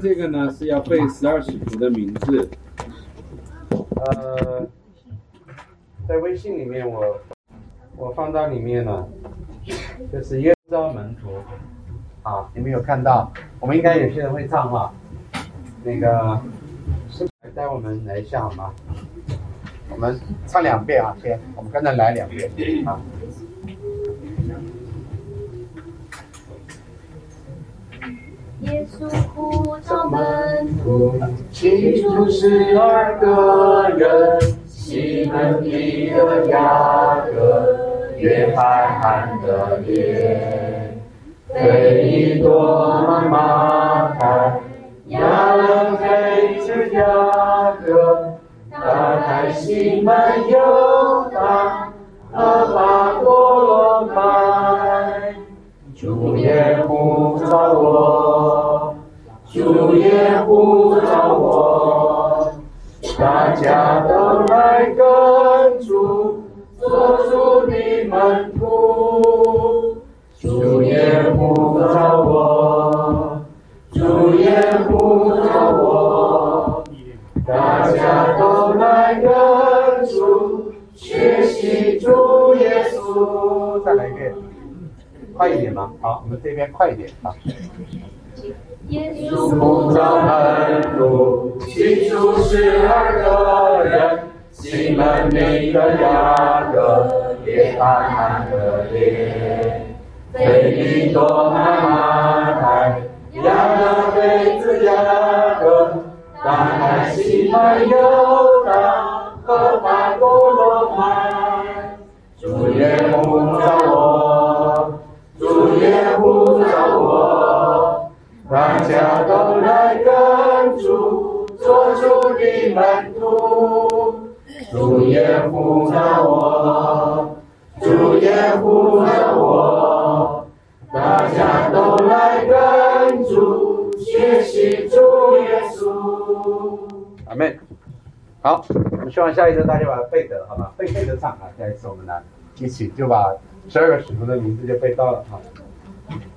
这个呢是要背十二使徒的名字。呃，在微信里面我我放到里面了，就是耶稣门徒。啊，你们有看到？我们应该有些人会唱哈。那个，带我们来一下好吗？我们唱两遍啊，先，我们刚才来两遍啊。耶稣呼召门徒，起初十二个人，西门彼得、雅各、约翰、安德烈，腓利多、马太、亚伦、腓子、雅各，大太西门犹大，和巴多罗买。主耶稣召我，主耶呼召我，大家都来跟主，做主的门徒。主耶呼召我，主耶呼召我，大家都来跟主，学习主耶稣。再来一遍。快一点嘛，好，我们这边快一点啊。耶稣呼召门徒，起初十二个人，西门彼得、雅各、约翰、安德烈，腓利多、马太、亚勒、腓子、雅各，大太西门犹大和巴主的门徒。主也呼召我，主也呼召我，大家都来跟主，学习主耶稣。阿妹，好，我们希望下一次大家把它背得好吗？背背得上啊！下一次我们来一起就把。十二个使徒的名字就背到了哈。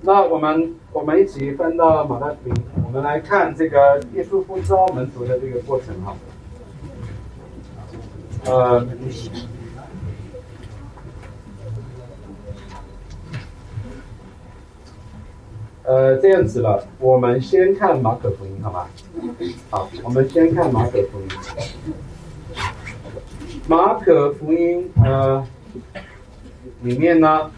那我们我们一起翻到马太福音，我们来看这个耶稣呼召门徒的这个过程哈。呃，呃，这样子了，我们先看马可福音好吗？好，我们先看马可福音。马可福音呃。里面呢，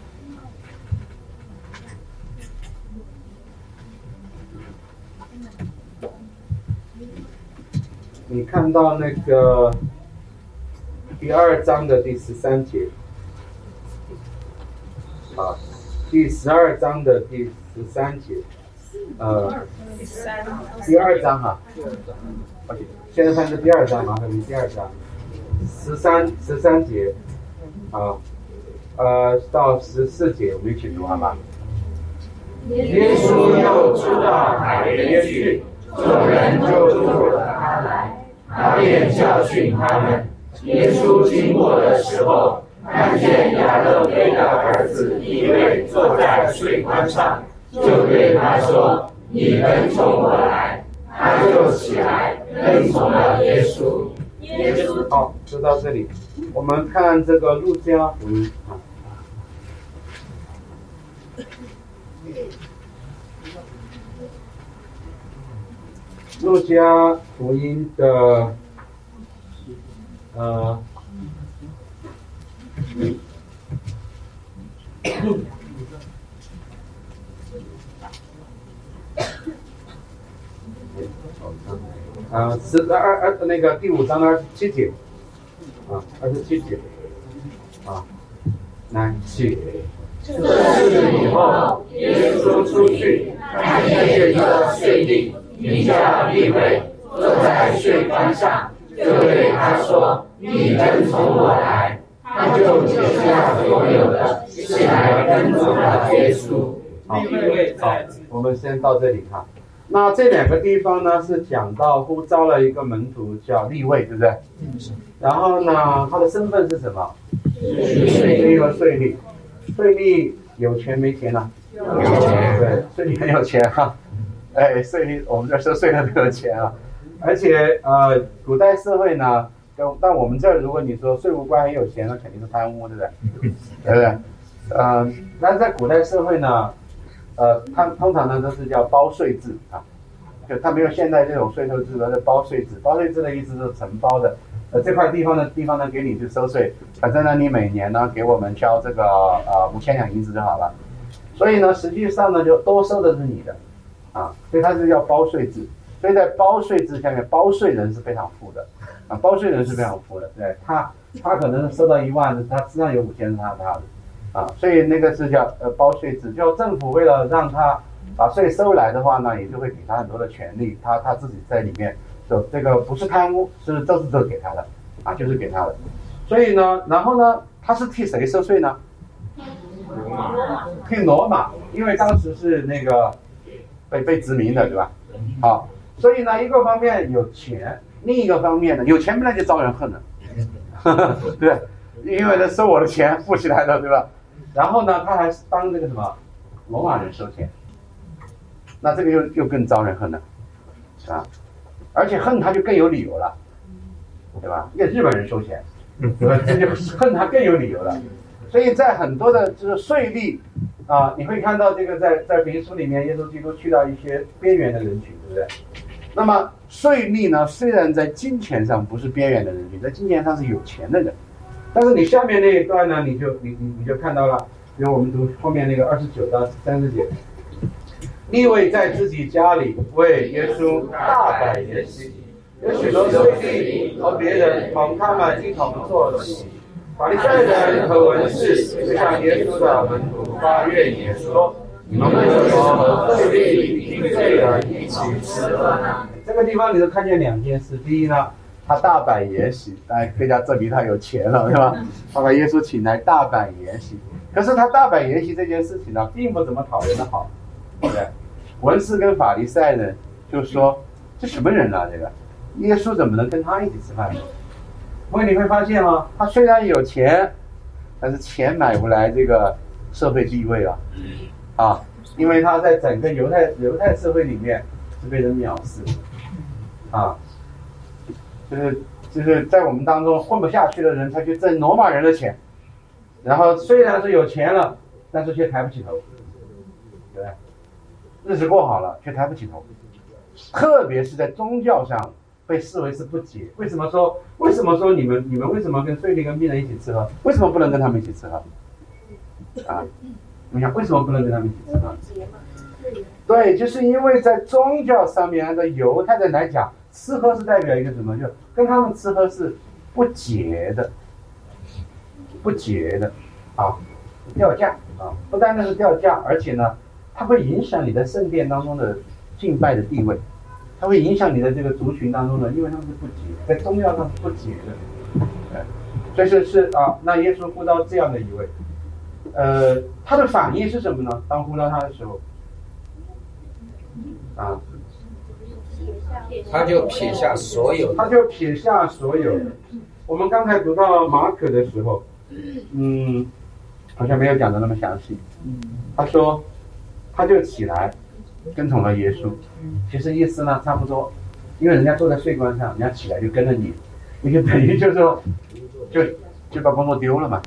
你看到那个第二章的第十三节，啊，第十二章的第十三节，呃，第二章哈、啊，现在看是第二章麻烦你第二章？十三十三节，啊。呃，到十四节，我们一起读好吗？耶稣又出到海边去，众人就住了他来，他便教训他们。耶稣经过的时候，看见亚勒菲的儿子一位坐在水关上，就对他说：“你跟从我来。”他就起来跟从了耶稣。耶稣，好，就到这里。我们看这个路加福音啊。路加福音的呃，啊，十二二那个第五章的二十七节，啊，二十七节，啊，来，起。这事以后，耶稣出去，看见一个税吏。名叫利位，坐在税关上，就对他说：“你跟从我来。”他就撇下所有的，起来跟从了耶稣。好，我们先到这里哈。那这两个地方呢，是讲到呼召了一个门徒叫利位，对不对？然后呢，他的身份是什么？是一个税吏。税吏有钱没钱呢？有钱。对，税吏很有钱哈。哎，税率我们这收税的都有钱啊，而且呃，古代社会呢，跟但我们这儿如果你说税务官很有钱，那肯定是贪污，对不对？对不对？呃，但是在古代社会呢，呃，它通常呢都是叫包税制啊，就它没有现在这种税收制，它是包税制。包税制的意思是承包的，呃，这块地方的地方呢给你去收税，反正呢你每年呢给我们交这个呃五千两银子就好了。所以呢，实际上呢就多收的是你的，啊，所以它是叫包税制。所以在包税制下面，包税人是非常富的，啊，包税人是非常富的，对他他可能收到一万，他身上有五千是他他的。啊，所以那个是叫呃包税制，就政府为了让他把税收来的话呢，也就会给他很多的权利，他他自己在里面，就这个不是贪污，是都是都给他的，啊，就是给他的。所以呢，然后呢，他是替谁收税呢？罗马，替罗马，因为当时是那个被被殖民的，对吧？好，所以呢，一个方面有钱，另一个方面呢，有钱本来就招人恨了，对，因为他收我的钱富起来的，对吧？然后呢，他还当这个什么罗马人收钱，那这个又又更招人恨了，啊，而且恨他就更有理由了，对吧？给日本人收钱，对吧？这就恨他更有理由了。所以在很多的就是税吏啊，你会看到这个在在评书里面，耶稣基督去到一些边缘的人群，对不对？那么税吏呢，虽然在金钱上不是边缘的人群，在金钱上是有钱的人。但是你下面那一段呢，你就你你你就看到了，比如我们读后面那个二十九到三十节，利位在自己家里为耶稣大摆筵席，有许多税吏和别人同他们一同坐席。法利赛人和文士就向耶稣的门徒发怨言说：“你们为什么和税吏与罪人一起吃饭呢？”这个地方你都看见两件事，第一呢。他大摆筵席，大家更加证明他有钱了，是吧？他把耶稣请来大摆筵席，可是他大摆筵席这件事情呢，并不怎么讨人的好，对不对？文士跟法利赛人就说：“这什么人啊？这个耶稣怎么能跟他一起吃饭呢？”因为你会发现啊，他虽然有钱，但是钱买不来这个社会地位啊，啊，因为他在整个犹太犹太社会里面是被人藐视，啊。就是就是在我们当中混不下去的人，他去挣罗马人的钱，然后虽然是有钱了，但是却抬不起头，对？日子过好了，却抬不起头，特别是在宗教上被视为是不洁。为什么说？为什么说你们你们为什么跟税吏跟病人一起吃喝？为什么不能跟他们一起吃喝？啊，你想为什么不能跟他们一起吃喝？对，就是因为在宗教上面，按照犹太人来讲。吃喝是代表一个什么？就跟他们吃喝是不洁的，不洁的，啊，掉价啊！不单单是掉价，而且呢，它会影响你在圣殿当中的敬拜的地位，它会影响你的这个族群当中呢，因为他们是不洁，在宗教上是不洁的，哎，所以说是啊，那耶稣呼召这样的一位，呃，他的反应是什么呢？当呼召他的时候，啊。他就撇下所有，他就撇下所有。我们刚才读到马可的时候，嗯，好像没有讲的那么详细。他说，他就起来跟从了耶稣。其实意思呢差不多，因为人家坐在税关上，人家起来就跟着你，你就等于就说，就就把工作丢了嘛，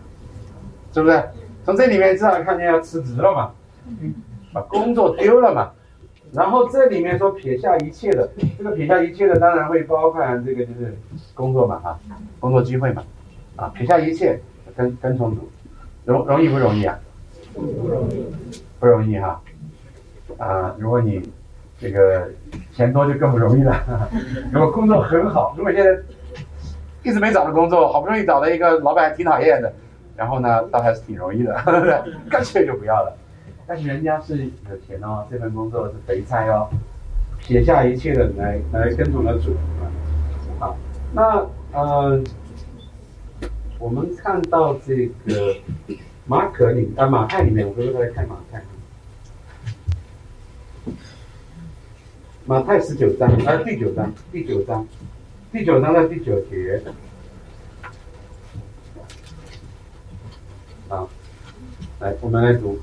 是不是？从这里面至少看见要辞职了嘛，把工作丢了嘛。然后这里面说撇下一切的，这个撇下一切的当然会包含这个就是工作嘛哈，工作机会嘛，啊撇下一切跟跟从主，容容易不容易啊？不容易，不容易哈，啊如果你这个钱多就更不容易了，如果工作很好，如果现在一直没找到工作，好不容易找到一个老板挺讨厌的，然后呢倒还是挺容易的，干脆就不要了。但是人家是有钱哦，这份工作是肥差哦，撇下一切的来来跟从了主啊。好，那呃，我们看到这个马可里啊马太里面，我们来看马太，马太十九章啊第九章第九章第九章的第九节啊。来，我们来读。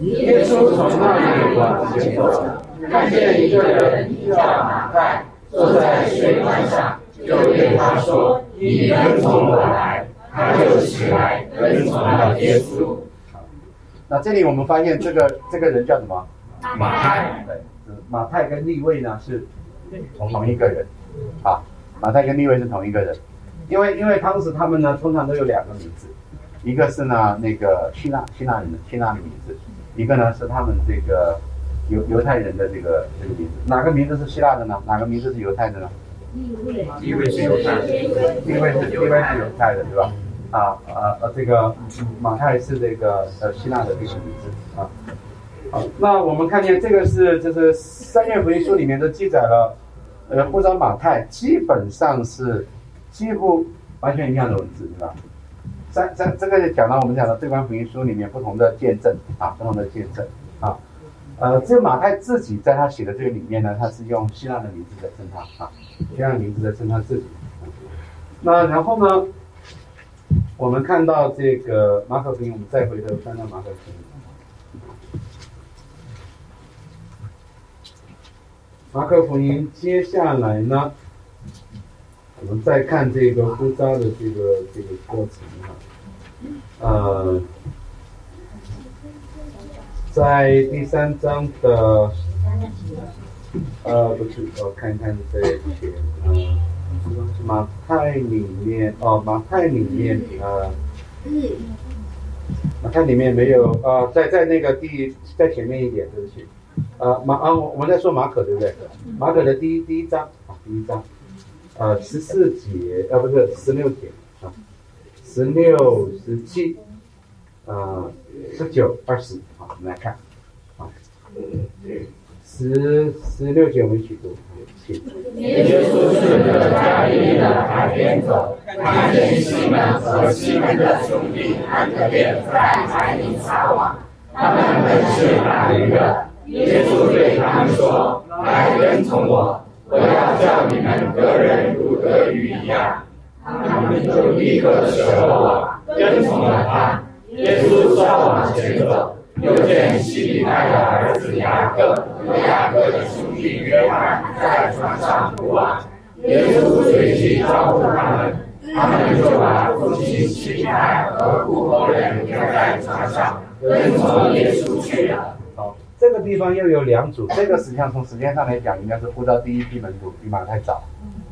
耶稣从那里往前走，看见一个人叫马太坐在水管上，就对他说：“你跟从我来。”他就起来跟从了耶稣。那这里我们发现这个这个人叫什么？马太。对，马太跟利位呢是同一个人。啊，马太跟利位是同一个人，因为因为当时他们呢通常都有两个名字，一个是呢那个希腊希腊人的希腊的名字，一个呢是他们这个犹犹太人的这个这个名字。哪个名字是希腊的呢？哪个名字是犹太的呢？利位是犹太的，利位是利位是犹太的，对吧？啊啊啊，这个马太是这个呃希腊的这个名字啊。那我们看见这个是就是三卷福音书里面都记载了，呃，呼召马太基本上是几乎完全一样的文字，对吧？三三这个就讲到我们讲的对观福音书里面不同的见证啊，不同的见证啊。呃，这马太自己在他写的这个里面呢，他是用希腊的名字在称他啊，希腊名字在称他自己。那然后呢？我们看到这个马可福音，我们再回头翻到马可福音。马可福音接下来呢，我们再看这个呼召的这个这个过程啊，呃，在第三章的，呃，不是，我看看这些，嗯。马太里面哦，马太里面呃，马太里面没有呃，在在那个第在前面一点，对不起，呃马啊，我们在说马可对不对？马可的第一第一章啊，第一章，呃十四节呃不是十六节啊，十六十七，呃十九二十，好，我们来看啊，十十六节我们一起读。耶稣顺着加利利的海边走，看见西门和西门的兄弟安德烈在海里撒网，他们本是打鱼的。耶稣对他们说：“来跟从我，我要叫你们得人如得鱼一样。”他们就立刻舍了我，跟从了他。耶稣稍往前走。又见西比泰的儿子雅各和雅各的兄弟约翰在船上捕网，耶稣随即招呼他们，他们就把父亲西比泰和雇工人留在船上，跟从耶稣去了。好，这个地方又有两组，这个实际上从时间上来讲，应该是呼召第一批门徒比马太早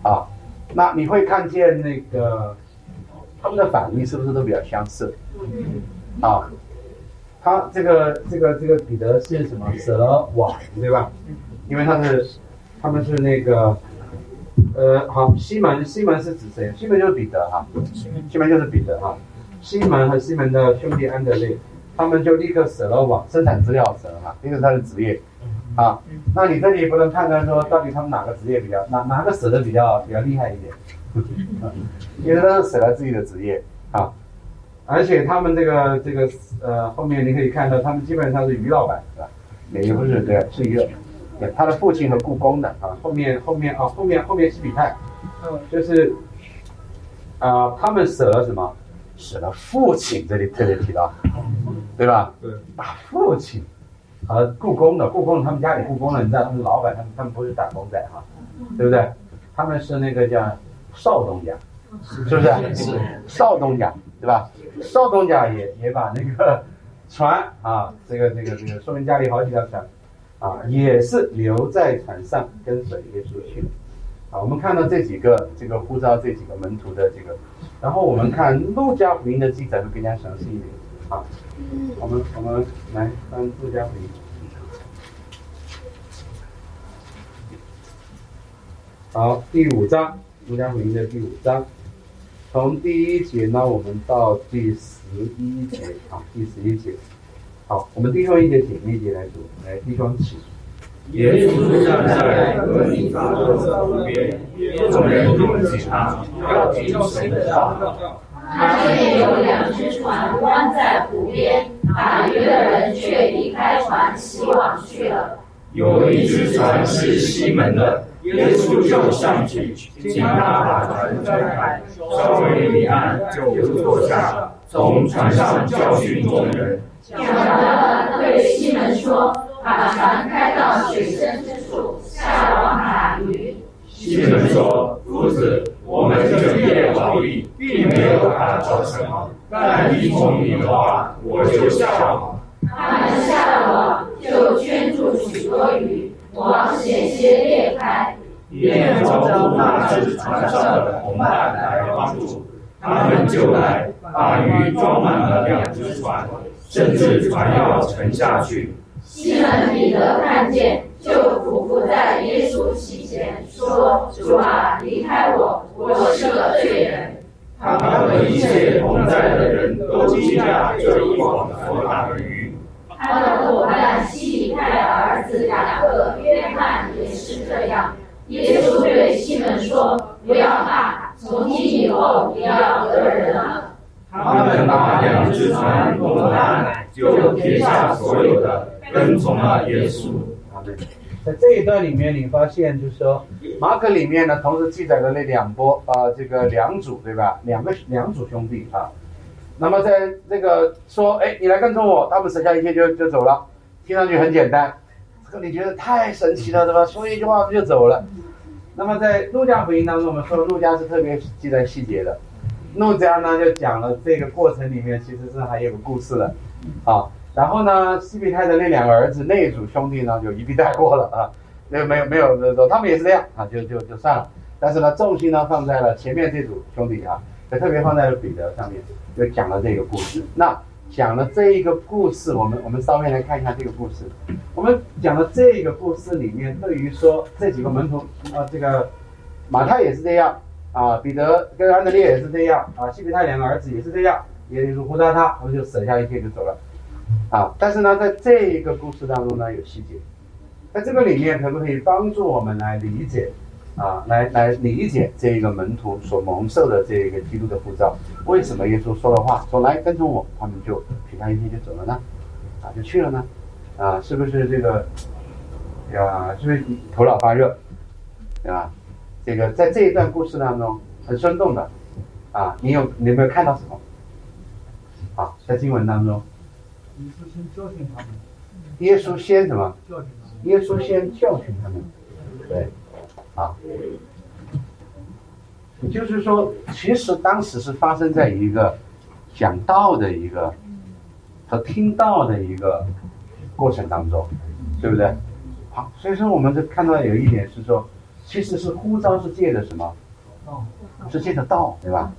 啊。那你会看见那个他们的反应是不是都比较相似？啊。他这个这个这个彼得是什么？舍了网，对吧？因为他是，他们是那个，呃，好，西门，西门是指谁？西门就是彼得哈，西门就是彼得哈。西门和西门的兄弟安德烈，他们就立刻舍了网，生产资料舍了嘛，这是他的职业，啊，那你这里不能判断说到底他们哪个职业比较哪哪个舍的比较比较厉害一点，因为他是舍了自己的职业啊。而且他们这个这个呃后面你可以看到，他们基本上是于老板是吧？也不是对，是一个，他的父亲和故宫的啊。后面后面啊后面后面是比泰，嗯，就是啊他们舍了什么？死了父亲，这里特别提到，对吧？对，打父亲和故宫的故宫，他们家里故宫的，你知道他们老板，他们他们不是打工仔哈，对不对？他们是那个叫少东家，是不是？是少东家，对吧？少东家也也把那个船啊，这个这个这个，说明家里好几条船啊，也是留在船上跟随耶稣去。啊，我们看到这几个这个呼召这几个门徒的这个，然后我们看路加福音的记载会更加详细一点啊。我们我们来翻路加福音，好，第五章，路加福音的第五章。从第一节呢，我们到第十一节啊，第十一节。好，我们弟兄一节请一节来读，来弟兄起。耶稣站在格尼撒勒湖边，众人拥挤他，要听神的道。他见有两只船弯在湖边，打鱼的人却离开船，洗网去了。有一只船是西门的。耶稣就上。去，请他把船推开，稍微离岸，就坐下，从船上。教训众人。亚伯对西门说：“把船开到水深之处，下网打鱼。”西门说：“夫子，我们整夜劳力，并没有打着什么，但依从你的话，我就下网。”他们下了网，就圈住许多鱼，网险些裂开。便招呼那只船上的同伴来帮助，他们就来把鱼装满了两只船，甚至船要沉下去。西门彼得看见，就匍匐在耶稣膝前说：“主啊，离开我，我是个罪人。”他和一切同在的人都惊讶这一网所打的鱼。他的伙伴西里泰的儿子雅各、约翰也是这样。耶稣对西门说：“不要怕，从今以后你要得人了。”他们把两只船弄岸，就撇下所有的，跟从啊耶稣。在这一段里面，你发现就是说，马可里面呢，同时记载了那两波啊，这个两组对吧？两个两组兄弟啊。那么在这个说，哎，你来跟从我，他们舍下一切就就走了，听上去很简单。这个你觉得太神奇了，对吧？说一句话不就走了？那么在路加福音当中，我们说路加是特别记载细节的。路加呢就讲了这个过程里面其实是还有个故事的，啊，然后呢西比泰的那两个儿子那组兄弟呢就一笔带过了啊，那没有没有说他们也是这样啊，就就就算了。但是呢重心呢放在了前面这组兄弟啊，就特别放在了彼得上面，就讲了这个故事。那。讲了这一个故事，我们我们稍微来看一下这个故事。我们讲的这个故事里面，对于说这几个门徒啊，这个马太也是这样啊，彼得跟安德烈也是这样啊，西比泰两个儿子也是这样，也就是呼他他，他们就舍下一切就走了啊。但是呢，在这一个故事当中呢，有细节，在这个里面可不可以帮助我们来理解？啊，来来理解这一个门徒所蒙受的这一个基督的护照，为什么耶稣说的话说来跟从我，他们就撇下一切就走了呢？啊，就去了呢？啊，是不是这个呀？是不是头脑发热？对吧？这个在这一段故事当中很生动的啊，你有你有没有看到什么？啊，在经文当中，耶稣先教训他们。耶稣先什么？教训他们。耶稣先教训他们。对。啊，也就是说，其实当时是发生在一个讲道的一个和听到的一个过程当中，对不对？好，所以说我们就看到有一点是说，其实是呼召是借着什么？是借着道，对吧？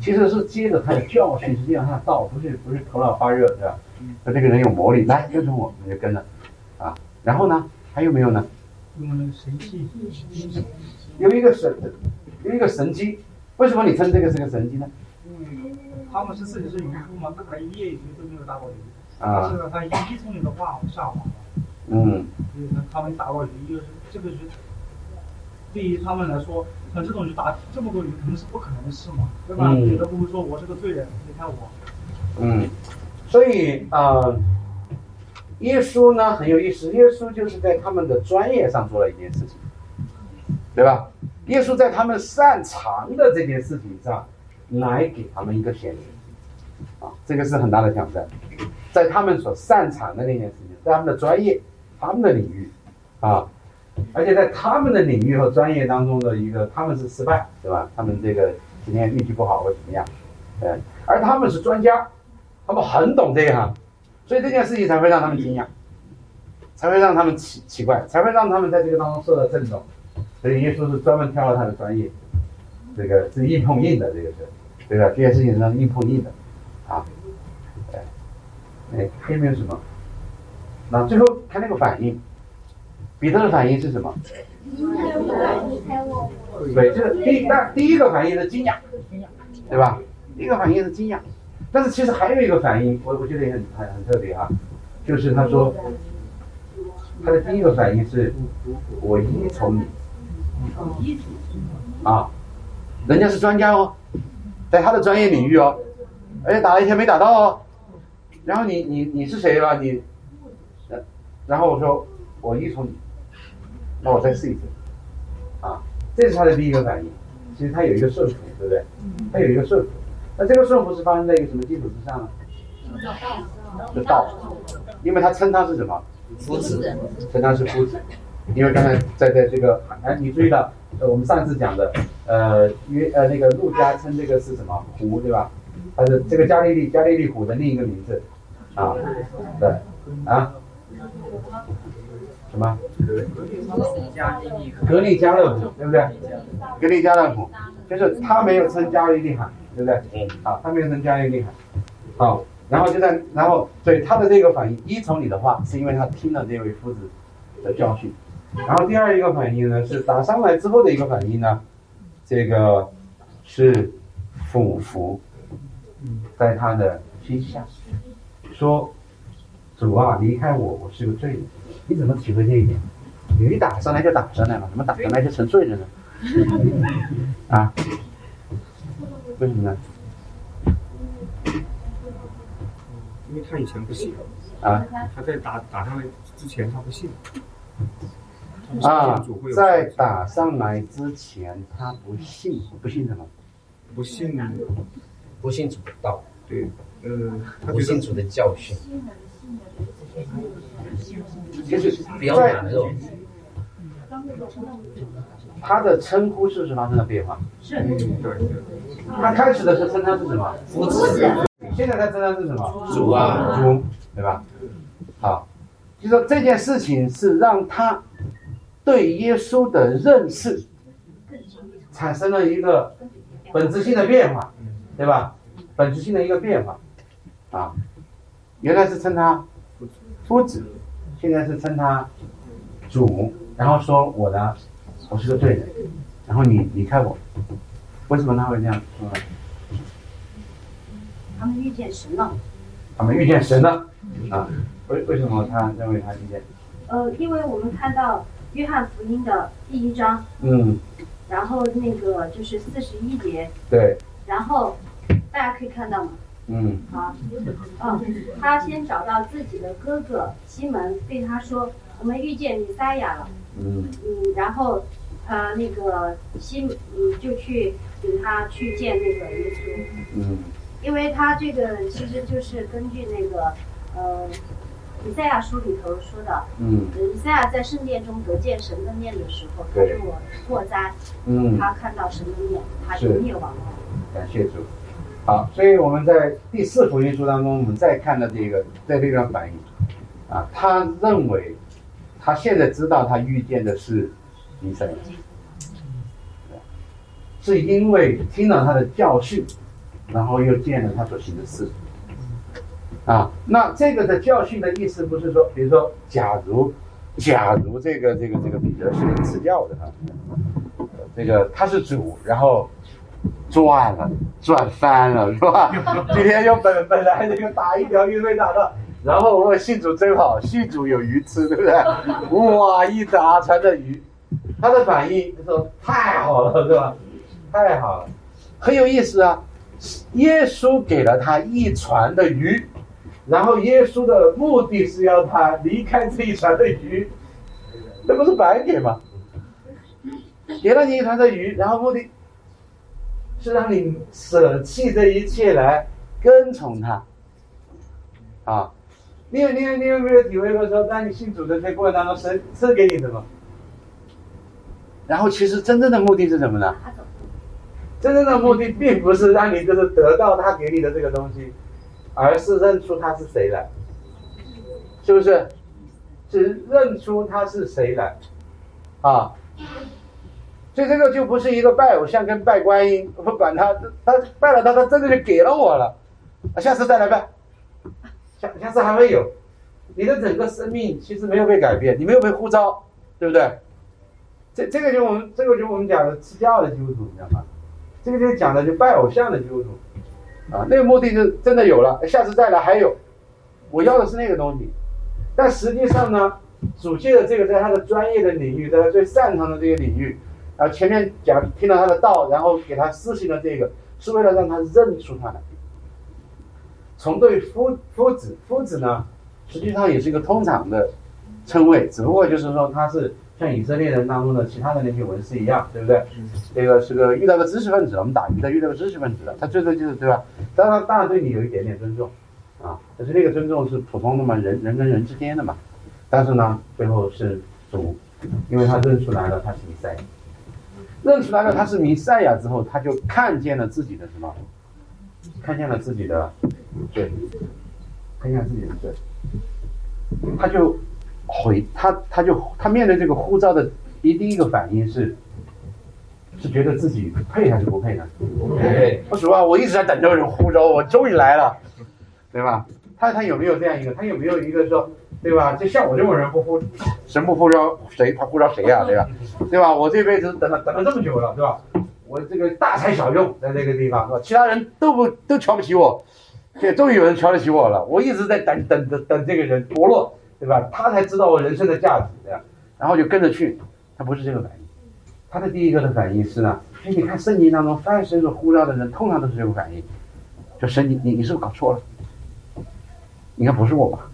其实是借着他的教训，实际上他的道不是不是头脑发热，对吧？说这个人有魔力，来跟从我，你就跟了啊。然后呢，还有没有呢？用那个神器，有一个神，有一个神机。为什么你称这个是个神机呢？因为他们是自己是渔夫嘛，他一夜一夜都没有打过鱼。啊。是他一从你的话下网。嗯。所以说他们打过鱼，就是这个鱼，对于他们来说，像这种鱼打这么多鱼，肯定是不可能的事嘛，对吧？有的不会说我是个罪人，你看我。嗯。所以啊。耶稣呢很有意思，耶稣就是在他们的专业上做了一件事情，对吧？耶稣在他们擅长的这件事情上，来给他们一个显示，啊，这个是很大的挑战，在他们所擅长的那件事情，在他们的专业、他们的领域，啊，而且在他们的领域和专业当中的一个，他们是失败，对吧？他们这个今天运气不好或怎么样，嗯，而他们是专家，他们很懂这一行。所以这件事情才会让他们惊讶，才会让他们奇奇怪，才会让他们在这个当中受到震动。所以耶稣是专门挑了他的专业，这个是硬碰硬的，这个是，对吧？这件事情上硬碰硬的，啊，哎，哎，还有没有什么？那最后看那个反应，彼得的反应是什么？对，就是第一，那第一个反应是惊讶，对吧？第一个反应是惊讶。但是其实还有一个反应，我我觉得也很很很特别哈，就是他说，他的第一个反应是，我依从你，啊，人家是专家哦，在他的专业领域哦，而且打了一天没打到哦，然后你你你是谁吧你，然后我说我依从你，那我再试一次，啊，这是他的第一个反应，其实他有一个顺服，对不对？他有一个顺服。那这个顺服是发生在一个什么基础之上呢？是道，因为他称他是什么？夫子，称他是夫子。因为刚才在在这个，哎，你注意到，呃，我们上次讲的，呃，约呃那个陆家称这个是什么湖，对吧？它是这个加利利加利利湖的另一个名字，啊，对，啊，什么？格利加勒湖，对不对？格利加勒湖，就是他没有称加利利海，对不对？嗯。好，他没有增加利利海。好，然后就在，然后对他的这个反应依从你的话，是因为他听了这位夫子的教训。然后第二一个反应呢，是打上来之后的一个反应呢，这个是俯伏在他的心下，说主啊，离开我，我是个罪人。你怎么体会这一点？你打上来就打上来了，怎么打上来就成罪人了？啊？为什么呢？因为他以前不信啊，他在打打上来之前他不信。啊，在打上来之前，他不信，不信什么？不信，不信主的道。对，呃，不信主的教训。就是比较难受。他的称呼是不是发生了变化？是。对。他开始的时候称他是什么？夫子。现在他称他是什么？主啊，主，对吧？好，就说这件事情是让他。对耶稣的认识产生了一个本质性的变化，对吧？本质性的一个变化，啊，原来是称他夫子，现在是称他主，然后说我呢，我是个对的，然后你离开我，为什么他会这样说？他们遇见神了。他们遇见神了，啊，为为什么他认为他遇见？呃，因为我们看到。约翰福音的第一章，嗯，然后那个就是四十一节，对，然后大家可以看到吗？嗯，好，嗯，他先找到自己的哥哥西门，对他说：“我们遇见弥赛亚了。”嗯，嗯，然后呃，那个西嗯就去领他去见那个耶稣，嗯，因为他这个其实就是根据那个呃。以赛亚书里头说的，嗯，以赛亚在圣殿中得见神的面的时候，他说我祸灾，嗯，他看到神的面，他就灭亡了。感谢主。好，所以我们在第四福音书当中，我们再看到这个在这段反应，啊，他认为他现在知道他遇见的是以赛亚，是因为听了他的教训，然后又见了他所行的事。啊，那这个的教训的意思不是说，比如说，假如，假如这个这个这个彼得是赐教的啊，这个他是主，然后赚了，赚翻了是吧？今天又本本来这个打一条鱼没打到，然后我信主真好，信主有鱼吃，对不对？哇，一打船的鱼，他的反应就说太好了，是吧？太好了，很有意思啊！耶稣给了他一船的鱼。然后耶稣的目的是要他离开这一船的鱼，这不是白给吗？给了你一船的鱼，然后目的是让你舍弃这一切来跟从他。啊，你有你有你有没有体会过说，当你信主的这过程当中，神赐给你什么？然后其实真正的目的是什么呢？真正的目的并不是让你就是得到他给你的这个东西。而是认出他是谁来，是不是？是认出他是谁来，啊？所以这个就不是一个拜偶像跟拜观音，不管他，他拜了他，他真的就给了我了，下次再来拜，下下次还会有。你的整个生命其实没有被改变，你没有被呼召，对不对？这这个就我们这个就我们讲的吃教的基督徒，你知道吗？这个就是讲的就拜偶像的基督徒。啊，那个目的是真的有了，下次再来还有，我要的是那个东西，但实际上呢，主借的这个在他的专业的领域，在他最擅长的这个领域，然后前面讲听了他的道，然后给他施行了这个，是为了让他认出他来。从对夫夫子，夫子呢，实际上也是一个通常的称谓，只不过就是说他是像以色列人当中的其他的那些文士一样，对不对？这个是个遇到个知识分子，我们打鱼的遇到个知识分子的，他最多就是对吧？当然，当然对你有一点点尊重，啊，但是那个尊重是普通的嘛，人人跟人之间的嘛。但是呢，最后是主，因为他认出来了他是弥赛亚，认出来了他是弥赛亚之后，他就看见了自己的什么？看见了自己的罪，看见了自己的罪，他就。回他，他就他面对这个呼召的第第一个反应是，是觉得自己配还是不配呢？不配。说实话，我一直在等这个人呼召，我终于来了，对吧？他他有没有这样一个？他有没有一个说，对吧？就像我这种人不呼，神不呼召谁，他呼召谁呀？对吧？对吧？我这辈子等了等了这么久了，对吧？我这个大材小用在这个地方，是吧？其他人都不都瞧不起我，现在终于有人瞧得起我了。我一直在等等等等这个人伯乐。对吧？他才知道我人生的价值，对吧？然后就跟着去，他不是这个反应，他的第一个的反应是呢，哎，你看圣经当中凡是呼召的人，通常都是这个反应，就神，你你你是不是搞错了？应该不是我吧？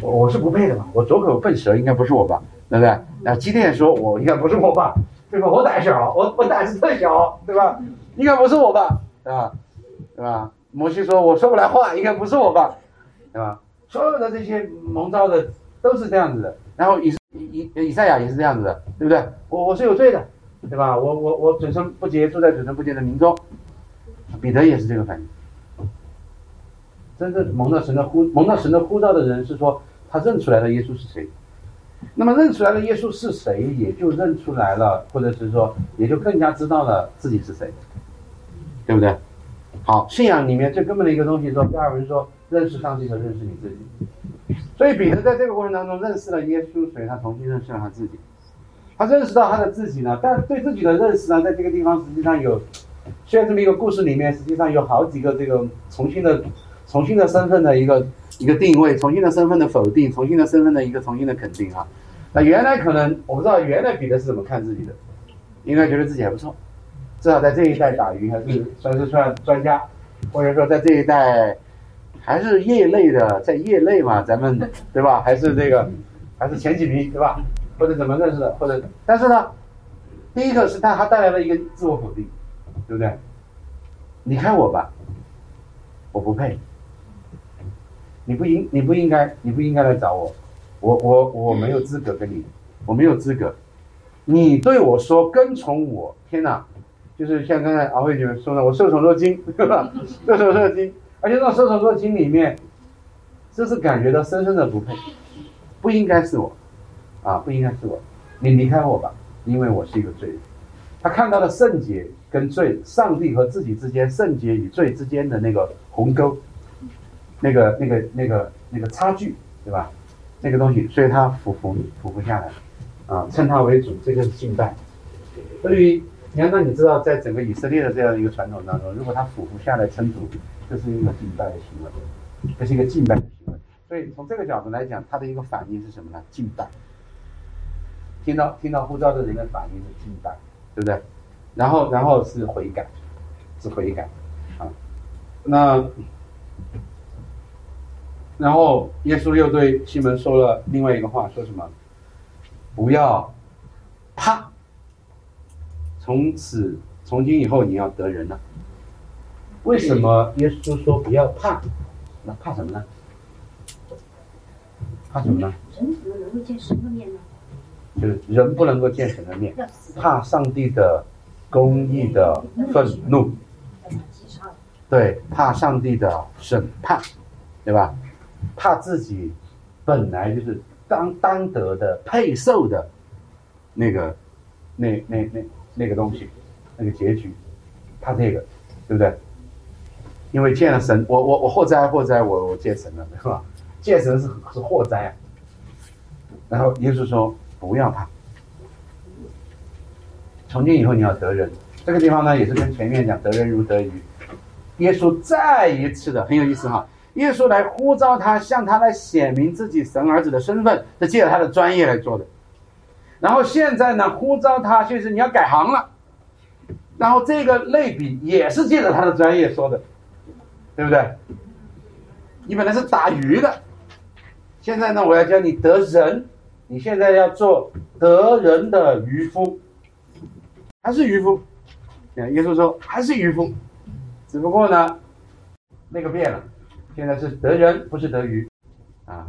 我我是不配的嘛，我左口笨舌，应该不是我吧？对不对？那今天也说，我应该不是我吧？对吧？我胆小，我我胆子特小，对吧？应该不是我吧？对吧？对吧？摩西说，我说不来话，应该不是我吧？对吧？所有的这些蒙召的都是这样子的，然后以以以以赛亚也是这样子的，对不对？我我是有罪的，对吧？我我我嘴唇不洁，住在嘴唇不洁的民中。彼得也是这个反应。真正蒙到神的呼蒙到神的呼召的人是说，他认出来了耶稣是谁。那么认出来了耶稣是谁，也就认出来了，或者是说，也就更加知道了自己是谁，对不对？好，信仰里面最根本的一个东西，说第二文说。认识上帝和认识你自己，所以彼得在这个过程当中认识了耶稣，所以他重新认识了他自己。他认识到他的自己呢，但对自己的认识呢，在这个地方实际上有，虽然这么一个故事里面，实际上有好几个这个重新的、重新的身份的一个一个定位，重新的身份的否定，重新的身份的一个重新的肯定啊。那原来可能我不知道原来彼得是怎么看自己的，应该觉得自己还不错，至少在这一代打鱼还是算是算专家，或者说在这一代。还是业内的，在业内嘛，咱们对吧？还是这个，还是前几名对吧？或者怎么认识的？或者，但是呢，第一个是他，他带来了一个自我否定，对不对？你看我吧，我不配，你不应，你不应该，你不应该来找我，我我我没有资格跟你，我没有资格。你对我说跟从我，天哪，就是像刚才敖慧姐说的，我受宠若惊，对吧？受宠若惊。而且那种射手座经里面，这是感觉到深深的不配，不应该是我，啊，不应该是我，你离开我吧，因为我是一个罪人。他看到了圣洁跟罪，上帝和自己之间圣洁与罪之间的那个鸿沟，那个那个那个那个差距，对吧？那个东西，所以他俯伏俯伏下来，啊，称他为主，这个是敬拜。对于你看，那你知道，在整个以色列的这样一个传统当中，如果他俯伏下来称主。这是一个敬拜的行为，这是一个敬拜的行为。所以从这个角度来讲，他的一个反应是什么呢？敬拜。听到听到呼召的人的反应是敬拜，对不对？然后然后是悔改，是悔改啊。那然后耶稣又对西门说了另外一个话，说什么？不要怕，从此从今以后你要得人了。为什么耶稣说不要怕？那怕什么呢？怕什么呢？人怎么能够见神的面呢？就是人不能够见神的面，怕上帝的公义的愤怒。对，怕上帝的审判，对吧？怕自己本来就是当当得的配受的那个那那那那个东西，那个结局，怕这个，对不对？因为见了神，我我我祸灾祸灾，我我见神了，对吧？见神是是祸灾啊。然后耶稣说：“不要怕，从今以后你要得人。”这个地方呢，也是跟前面讲得人如得鱼。耶稣再一次的很有意思哈，耶稣来呼召他，向他来显明自己神儿子的身份，是借着他的专业来做的。然后现在呢，呼召他就是你要改行了，然后这个类比也是借着他的专业说的。对不对？你本来是打鱼的，现在呢，我要教你得人，你现在要做得人的渔夫，还是渔夫？耶稣说还是渔夫，只不过呢，那个变了，现在是得人，不是得鱼，啊，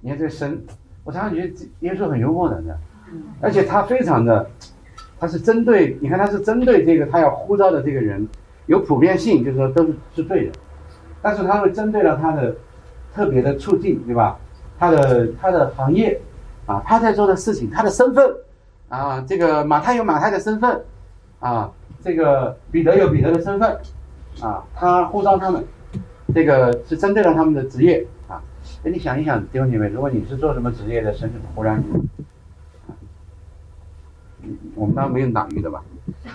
你看这个神，我常常觉得耶稣很幽默的，而且他非常的，他是针对，你看他是针对这个他要呼召的这个人，有普遍性，就是说都是是对的，但是他会针对了他的特别的处境，对吧？他的他的行业，啊，他在做的事情，他的身份，啊，这个马太有马太的身份，啊。这个彼得有彼得的身份，啊，他呼召他们，这个是针对了他们的职业啊。哎，你想一想，弟兄姐妹，如果你是做什么职业的，神是忽然你，我们当没有打鱼的吧？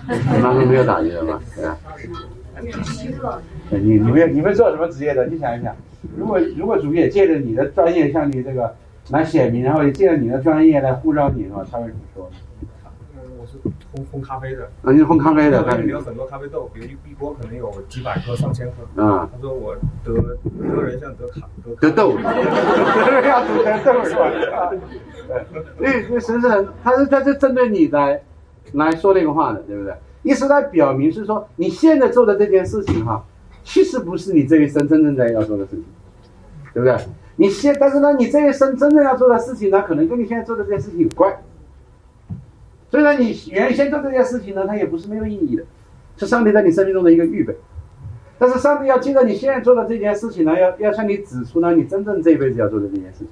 我们当时没有打鱼的吧？对啊。你你们你们做什么职业的？你想一想，如果如果主也借着你的专业向你这个来显明，然后也借着你的专业来呼召你的话，他会怎么说？烘烘咖啡的，啊，你是烘咖啡的，那里面有很多咖啡豆，比如一锅可能有几百颗、上千颗。啊，他说我得得人像得卡得豆，得人像得豆是吧？对，因为神是很，他是他是针对你来来说那个话的，对不对？意思在表明是说，你现在做的这件事情哈，其实不是你这一生真正在要做的事情，对不对？你现但是呢，你这一生真正要做的事情呢，可能跟你现在做的这件事情有关。虽然你原先做这件事情呢，它也不是没有意义的，是上帝在你生命中的一个预备。但是上帝要借着你现在做的这件事情呢，要要向你指出呢，你真正这一辈子要做的这件事情，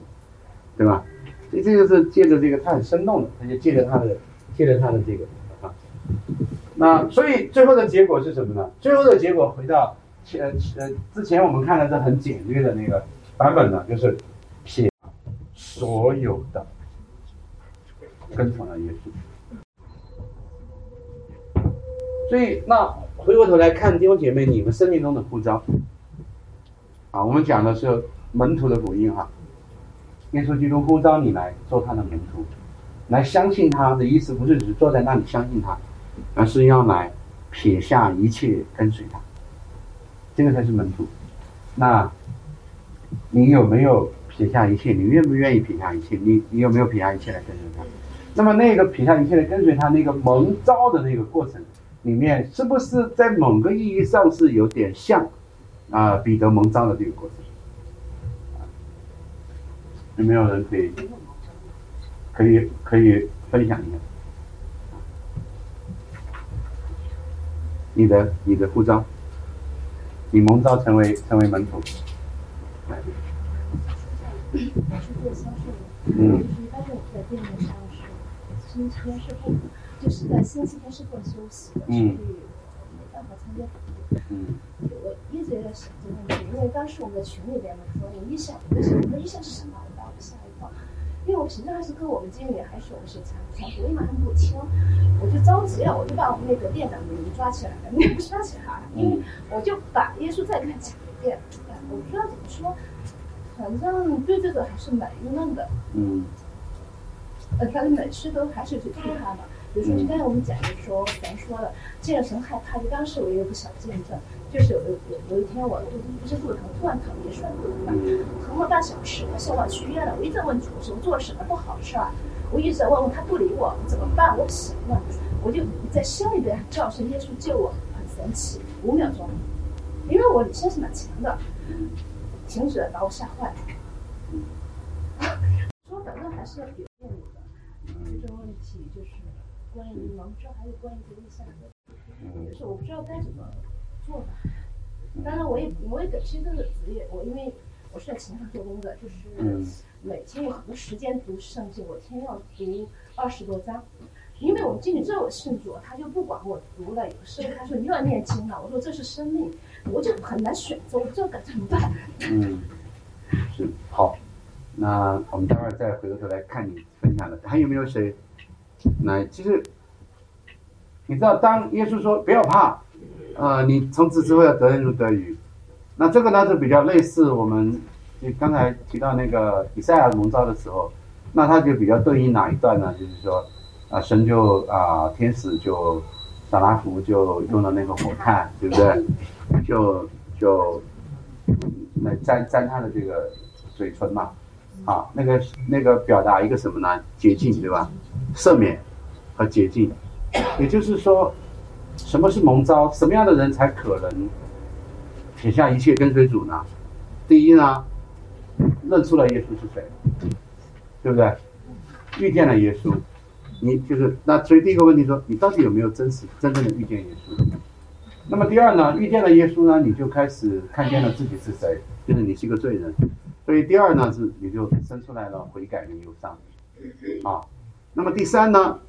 对吧？所以这就是借着这个，他很生动的，他就借着他的，借着他的这个啊。那所以最后的结果是什么呢？最后的结果回到前呃之前我们看的是很简略的那个版本呢，就是撇所有的跟从了耶稣。所以，那回过头来看弟兄姐妹，你们生命中的呼召，啊，我们讲的是门徒的福音哈。耶稣基督呼召你来做他的门徒，来相信他的意思不是只坐在那里相信他，而是要来撇下一切跟随他，这个才是门徒。那，你有没有撇下一切？你愿不愿意撇下一切？你你有没有撇下一切来跟随他？那么那个撇下一切来跟随他那个蒙召的那个过程。里面是不是在某个意义上是有点像啊彼得蒙召的这个过程？有没有人可以可以可以分享一下？你的你的护照，你蒙召成为成为门徒。嗯。就是在星期天是不能休息的，所以没办法参加。嗯，我一直在想这个问题，因为当时我们的群里边嘛说，你一想，我想，我一想是什么？我把我吓一跳，因为我平常还是跟我们经理还是我们是参参，我一马上不听，我就着急了，我就把我们那个店长的名抓起来了，没有抓起来，因为我就把耶稣再跟他讲一遍，我不知道怎么说，反正对这个还是蛮郁闷的。嗯，呃，反正每次都还是去听他嘛。比如说，就刚才我们讲的说，咱说了，见了神害怕。就当时我也有个小见证，就是有有有一天我肚子不是肚子疼，突然疼也算肚子吧，疼了半小时，送我去医院了。我一直在问主，说做了什么不好事儿？我一直在问问他不理我怎么办？我不行了，我就在心里边叫声耶稣救我，很神奇，五秒钟，因为我理性是蛮强的，停止了，把我吓坏了。说反正还是要表现你的，这个问题就是。关于盲知还有关于这个下的，就是我不知道该怎么做吧。当然，我也我也感谢这个职业，我因为我是在琴行做工的，就是每天有很多时间读圣经，我天要读二十多章。因为我们经理知道我信主，他就不管我读了，有时候他说你又要念经了，我说这是生命，我就很难选择，我不知道该怎么办。嗯，是好，那我们待会儿再回过头来看你分享的，还有没有谁？那其实，你知道，当耶稣说不要怕，呃，你从此之后要得人如得鱼，那这个呢就比较类似我们就刚才提到那个以赛亚蒙召的时候，那他就比较对应哪一段呢？就是说，啊，神就啊，天使就撒拉弗就用了那个火炭，对不对？就就来沾沾他的这个嘴唇嘛，啊，那个那个表达一个什么呢？洁净，对吧？赦免和洁净，也就是说，什么是蒙召？什么样的人才可能撇下一切跟随主呢？第一呢，认出了耶稣是谁，对不对？遇见了耶稣，你就是那。所以第一个问题说，你到底有没有真实真正的遇见耶稣？那么第二呢，遇见了耶稣呢，你就开始看见了自己是谁，就是你是一个罪人。所以第二呢是你就生出来了悔改的忧伤，啊。那么第三呢？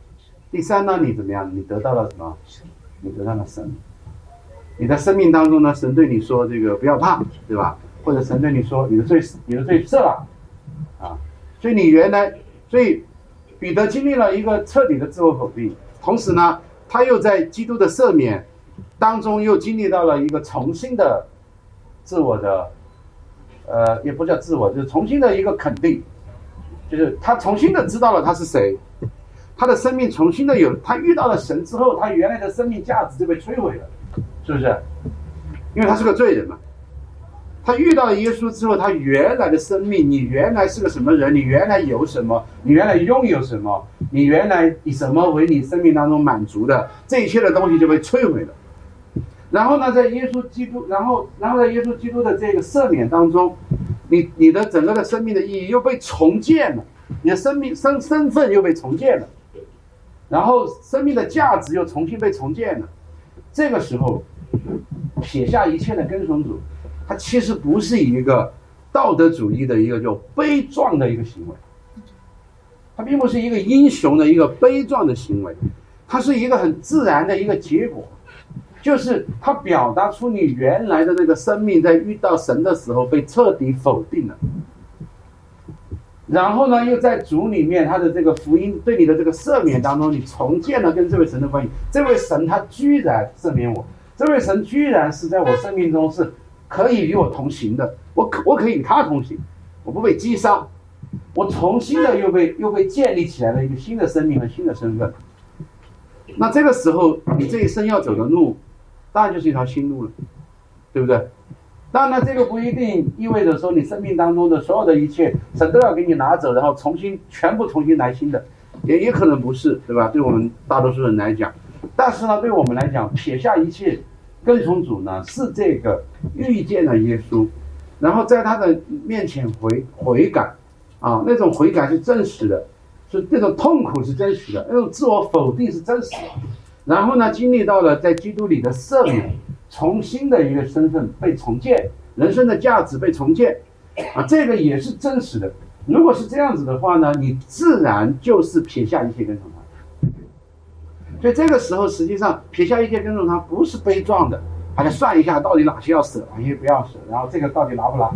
第三呢？你怎么样？你得到了什么？你得到了神。你在生命当中呢，神对你说：“这个不要怕，对吧？”或者神对你说：“你的罪，你的罪赦了。”啊，所以你原来，所以彼得经历了一个彻底的自我否定，同时呢，他又在基督的赦免当中又经历到了一个重新的自我的，呃，也不叫自我，就是重新的一个肯定，就是他重新的知道了他是谁。他的生命重新的有，他遇到了神之后，他原来的生命价值就被摧毁了，是不是？因为他是个罪人嘛。他遇到了耶稣之后，他原来的生命，你原来是个什么人？你原来有什么？你原来拥有什么？你原来以什么为你生命当中满足的？这一切的东西就被摧毁了。然后呢，在耶稣基督，然后，然后在耶稣基督的这个赦免当中，你你的整个的生命的意义又被重建了，你的生命身身份又被重建了。然后生命的价值又重新被重建了，这个时候撇下一切的跟从主，他其实不是一个道德主义的一个叫悲壮的一个行为，他并不是一个英雄的一个悲壮的行为，它是一个很自然的一个结果，就是他表达出你原来的那个生命在遇到神的时候被彻底否定了。然后呢，又在主里面，他的这个福音对你的这个赦免当中，你重建了跟这位神的关系。这位神他居然赦免我，这位神居然是在我生命中是可以与我同行的，我可我可以与他同行，我不被击杀，我重新的又被又被建立起来了一个新的生命和新的身份。那这个时候，你这一生要走的路，当然就是一条新路了，对不对？当然，这个不一定意味着说你生命当中的所有的一切，神都要给你拿走，然后重新全部重新来新的，也也可能不是，对吧？对我们大多数人来讲，但是呢，对我们来讲，撇下一切，跟从主呢，是这个遇见了耶稣，然后在他的面前悔悔改，啊，那种悔改是真实的，是那种痛苦是真实的，那种自我否定是真实的，然后呢，经历到了在基督里的赦免。重新的一个身份被重建，人生的价值被重建，啊，这个也是真实的。如果是这样子的话呢，你自然就是撇下一切跟从他。所以这个时候，实际上撇下一切跟从他不是悲壮的，好像算一下到底哪些要舍，哪些不要舍，然后这个到底拿不拿？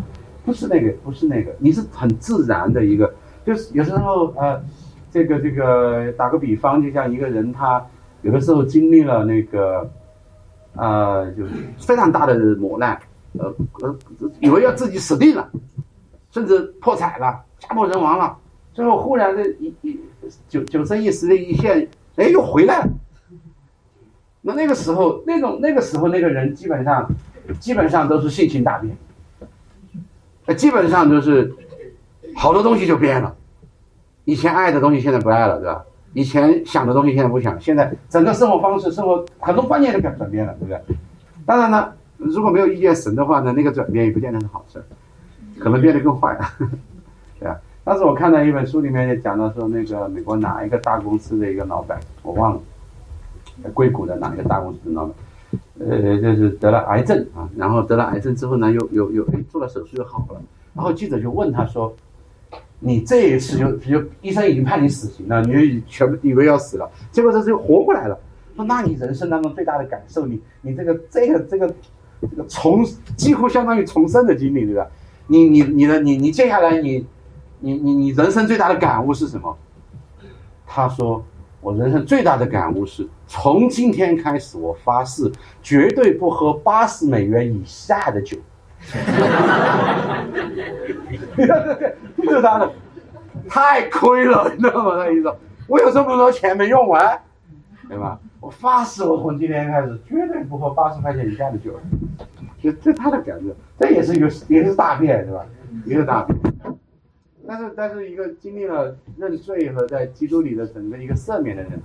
不是那个，不是那个，你是很自然的一个，就是有时候呃，这个这个打个比方，就像一个人他有的时候经历了那个。呃，就是非常大的磨难，呃呃，以为要自己死定了，甚至破产了，家破人亡了，最后忽然的一一九九生一时的一现，哎，又回来了。那那个时候，那种那个时候那个人基本上，基本上都是性情大变，呃，基本上都是好多东西就变了，以前爱的东西现在不爱了，对吧？以前想的东西现在不想，现在整个生活方式、生活很多观念都改转变了，对不对？当然呢，如果没有遇见神的话呢，那个转变也不见得是好事，可能变得更坏了，对吧？当时我看到一本书里面也讲到说，那个美国哪一个大公司的一个老板，我忘了，硅谷的哪一个大公司的老板，呃，就是得了癌症啊，然后得了癌症之后呢，又又又做了手术又好了，然后记者就问他说。你这一次就就医生已经判你死刑了，你全部以为要死了，结果这次又活过来了。说那你人生当中最大的感受，你你这个这个这个这个重几乎相当于重生的经历，对吧？你你你的你你接下来你你你你人生最大的感悟是什么？他说我人生最大的感悟是从今天开始我发誓绝对不喝八十美元以下的酒。就是他的，太亏了，你知道吗？他意思，我有这么多钱没用完，对吧？我发誓，我从今天开始绝对不喝八十块钱以下的酒了。就这他的感觉，这也是一个也是大变，对吧？也是大变。那但是但是一个经历了认罪和在基督里的整个一个赦免的人，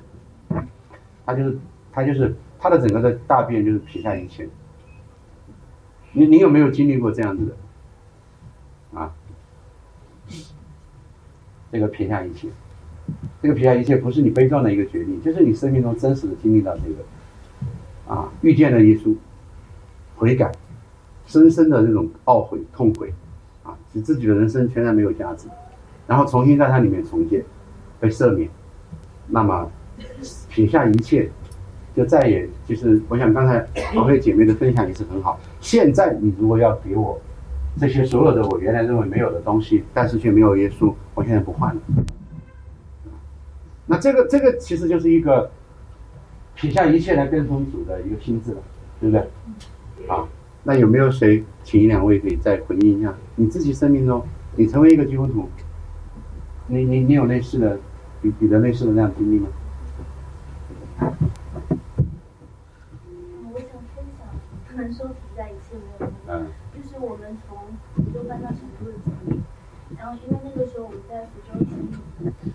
他就是他就是他的整个的大便就是撇下一切。你你有没有经历过这样子的？这个撇下一切，这个撇下一切不是你悲壮的一个决定，就是你生命中真实的经历到这个，啊，遇见了耶稣，悔改，深深的那种懊悔痛悔。啊使自己的人生全然没有价值，然后重新在它里面重建，被赦免，那么撇下一切，就再也就是，我想刚才宝贝姐妹的分享也是很好。现在你如果要给我这些所有的我原来认为没有的东西，但是却没有耶稣，我现在不换了。那这个这个其实就是一个撇下一切来跟从主的一个心智了，对不对？啊。那有没有谁，请一两位可以再回应一下，你自己生命中，你成为一个基督徒，你你你有类似的，比比的类似的那样经历吗？说比在一起没有嗯。就是我们从福州搬到成都的经历，然后因为那个时候我们在福州已经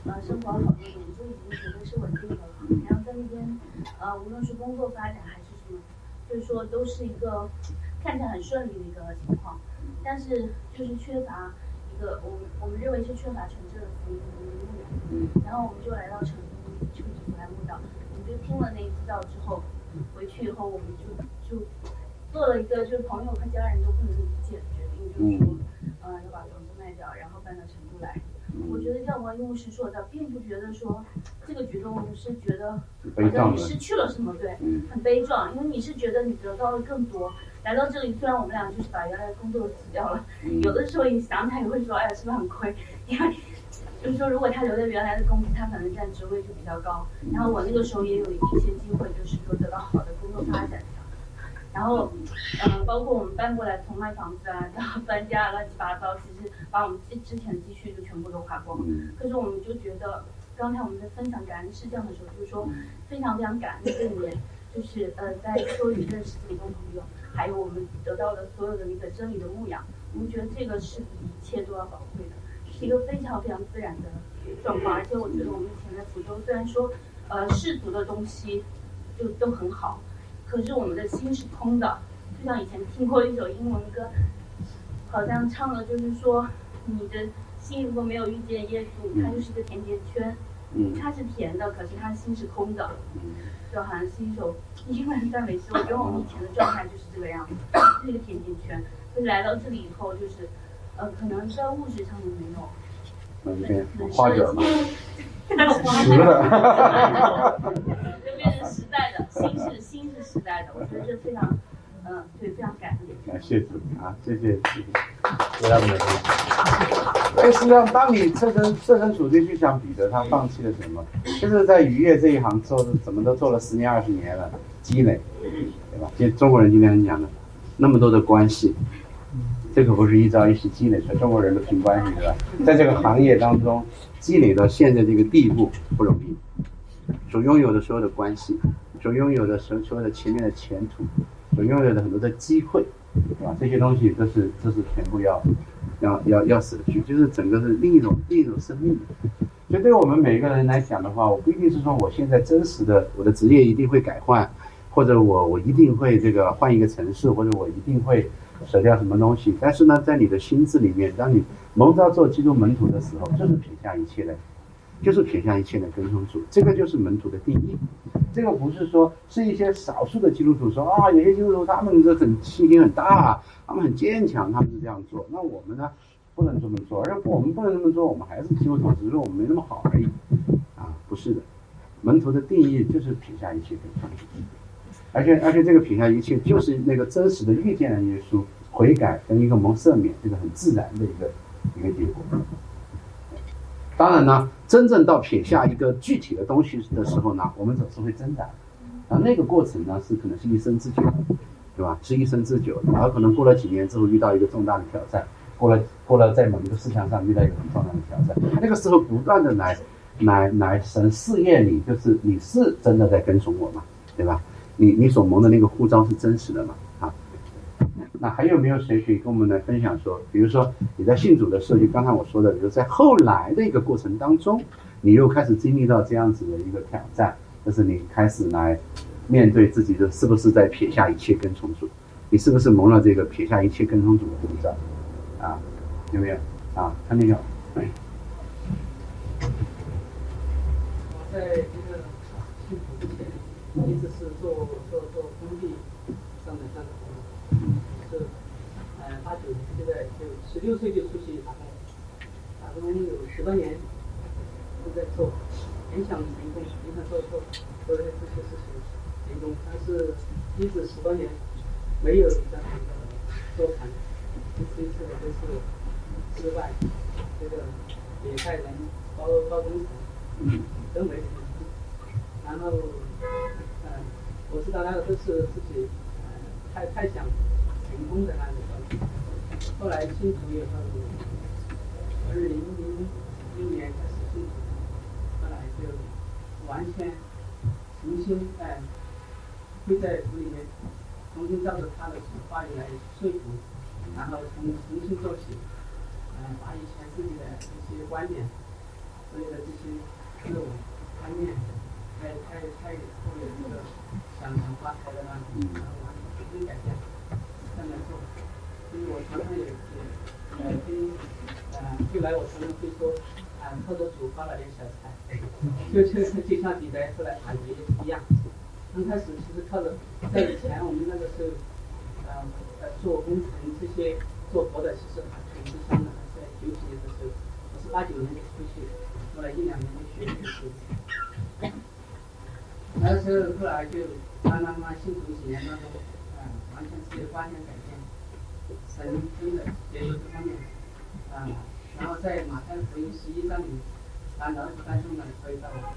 呃生活好多年，就已经觉得是稳定的了。然后在那边呃，无论是工作发展还是什么，就是说都是一个。看起来很顺利的一个情况，但是就是缺乏一个我们我们认为是缺乏纯正的福音的一个牧养，然后我们就来到成都去来牧道，我们就听了那一次道之后，回去以后我们就就做了一个就是朋友和家人都不能理解的决定，就是说，呃，要把房子卖掉，然后搬到成都来。我觉得像王牧师说的，并不觉得说这个举动是觉得好像你失去了什么，对，很悲壮，因为你是觉得你得到了更多。来到这里，虽然我们俩就是把原来的工作辞掉了，有的时候你想起来也会说，哎呀，是不是很亏？因为就是说，如果他留在原来的公司，他可能占职位就比较高。然后我那个时候也有一些机会，就是说得到好的工作发展。然后，嗯，包括我们搬过来，从卖房子啊，到搬家乱七八糟，其实把我们之之前的积蓄就全部都花光。可是我们就觉得，刚才我们在分享感恩事项的时候，就是说非常非常感恩这里面，就是呃，在秋雨认识这么多朋友。还有我们得到的所有的那个真理的牧养，我们觉得这个是比一切都要宝贵的，是一个非常非常自然的状况。而且我觉得我们以前在福州，虽然说，呃，世俗的东西就都很好，可是我们的心是空的。就像以前听过一首英文歌，好像唱的就是说，你的心如果没有遇见耶稣，它就是一个甜甜圈，它是甜的，可是它的心是空的，就好像是一首。英文赞美诗，我觉得我们以前的状态就是这个样子，是一个甜甜圈。就是来到这里以后，就是，呃，可能在物质上面没有，嗯，花卷嘛，实的，就变成时代的，心是心是时代的，我觉得这非常，嗯，对，非常感谢。感谢主啊，谢谢，谢谢，谢谢们哎，实际上，当你设身设身处地去想彼得，他放弃了什么？就是在渔业这一行做，怎么都做了十年二十年了，积累，对吧？其实中国人今天讲的，那么多的关系，这可不是一朝一夕积累出来，中国人的凭关系，对吧？在这个行业当中积累到现在这个地步不容易，所拥有的所有的关系，所拥有的所所有的前面的前途，所拥有的很多的机会，啊？这些东西都是这是全部要。要要要舍去，就是整个是另一种另一种生命。所以对我们每个人来讲的话，我不一定是说我现在真实的我的职业一定会改换，或者我我一定会这个换一个城市，或者我一定会舍掉什么东西。但是呢，在你的心智里面，当你蒙召做基督门徒的时候，就是撇下一切的。就是撇下一切的跟从主，这个就是门徒的定义。这个不是说是一些少数的基督徒说啊，有些基督徒他们这很信心很大，他们很坚强，他们是这样做。那我们呢，不能这么做。而我们不能这么做，我们还是基督徒，只是我们没那么好而已。啊，不是的，门徒的定义就是撇下一切跟从主。而且而且这个撇下一切，就是那个真实的遇见了耶稣，悔改跟一个蒙赦免，这个很自然的一个一个结果。当然呢，真正到撇下一个具体的东西的时候呢，我们总是会挣扎，啊，那个过程呢是可能是一生之久，对吧？是一生之久，然后可能过了几年之后遇到一个重大的挑战，过了过了在某一个事项上遇到一个很重大的挑战，那个时候不断的来来来神试验你，就是你是真的在跟从我吗？对吧？你你所蒙的那个护照是真实的吗？啊，那还有没有谁可以跟我们来分享说，比如说你在信主的时候，就刚才我说的，比如在后来的一个过程当中，你又开始经历到这样子的一个挑战，就是你开始来面对自己的是不是在撇下一切跟从主，你是不是蒙了这个撇下一切跟从主的护照啊？有没有啊？看那个，对。一直是做做做工地上的那个工是呃八九年，现在就十六岁就出去打工，打工有十多年都在做，很想成功，很想做做做这些事情成功，但是一直十多年没有在那个做成，一次一次的都是。失败，这个也派人包包工程，都没成功。然后，我知道那个都是自己，呃，太太想成功的那种。后来信主以后，二零零六年开始信主，后来就完全重新哎，会在组里面重新照着他的话语来说服，然后从重新做起。嗯，把以前自己的一些观点，所有的这些自我观念，就就就像彼得后来谈别一样。刚开始其实靠着在以前我们那个时候，呃呃做工程这些做活的，其实还挺吃香的。九几年的时候，我是八九年就出去，后来一两年就学的时候，那时候后来就慢慢慢幸福几年当中，啊，完全自己的观念改变，神真的结合这方面，啊，然后在马太福音十一章里，把老子当中的回答我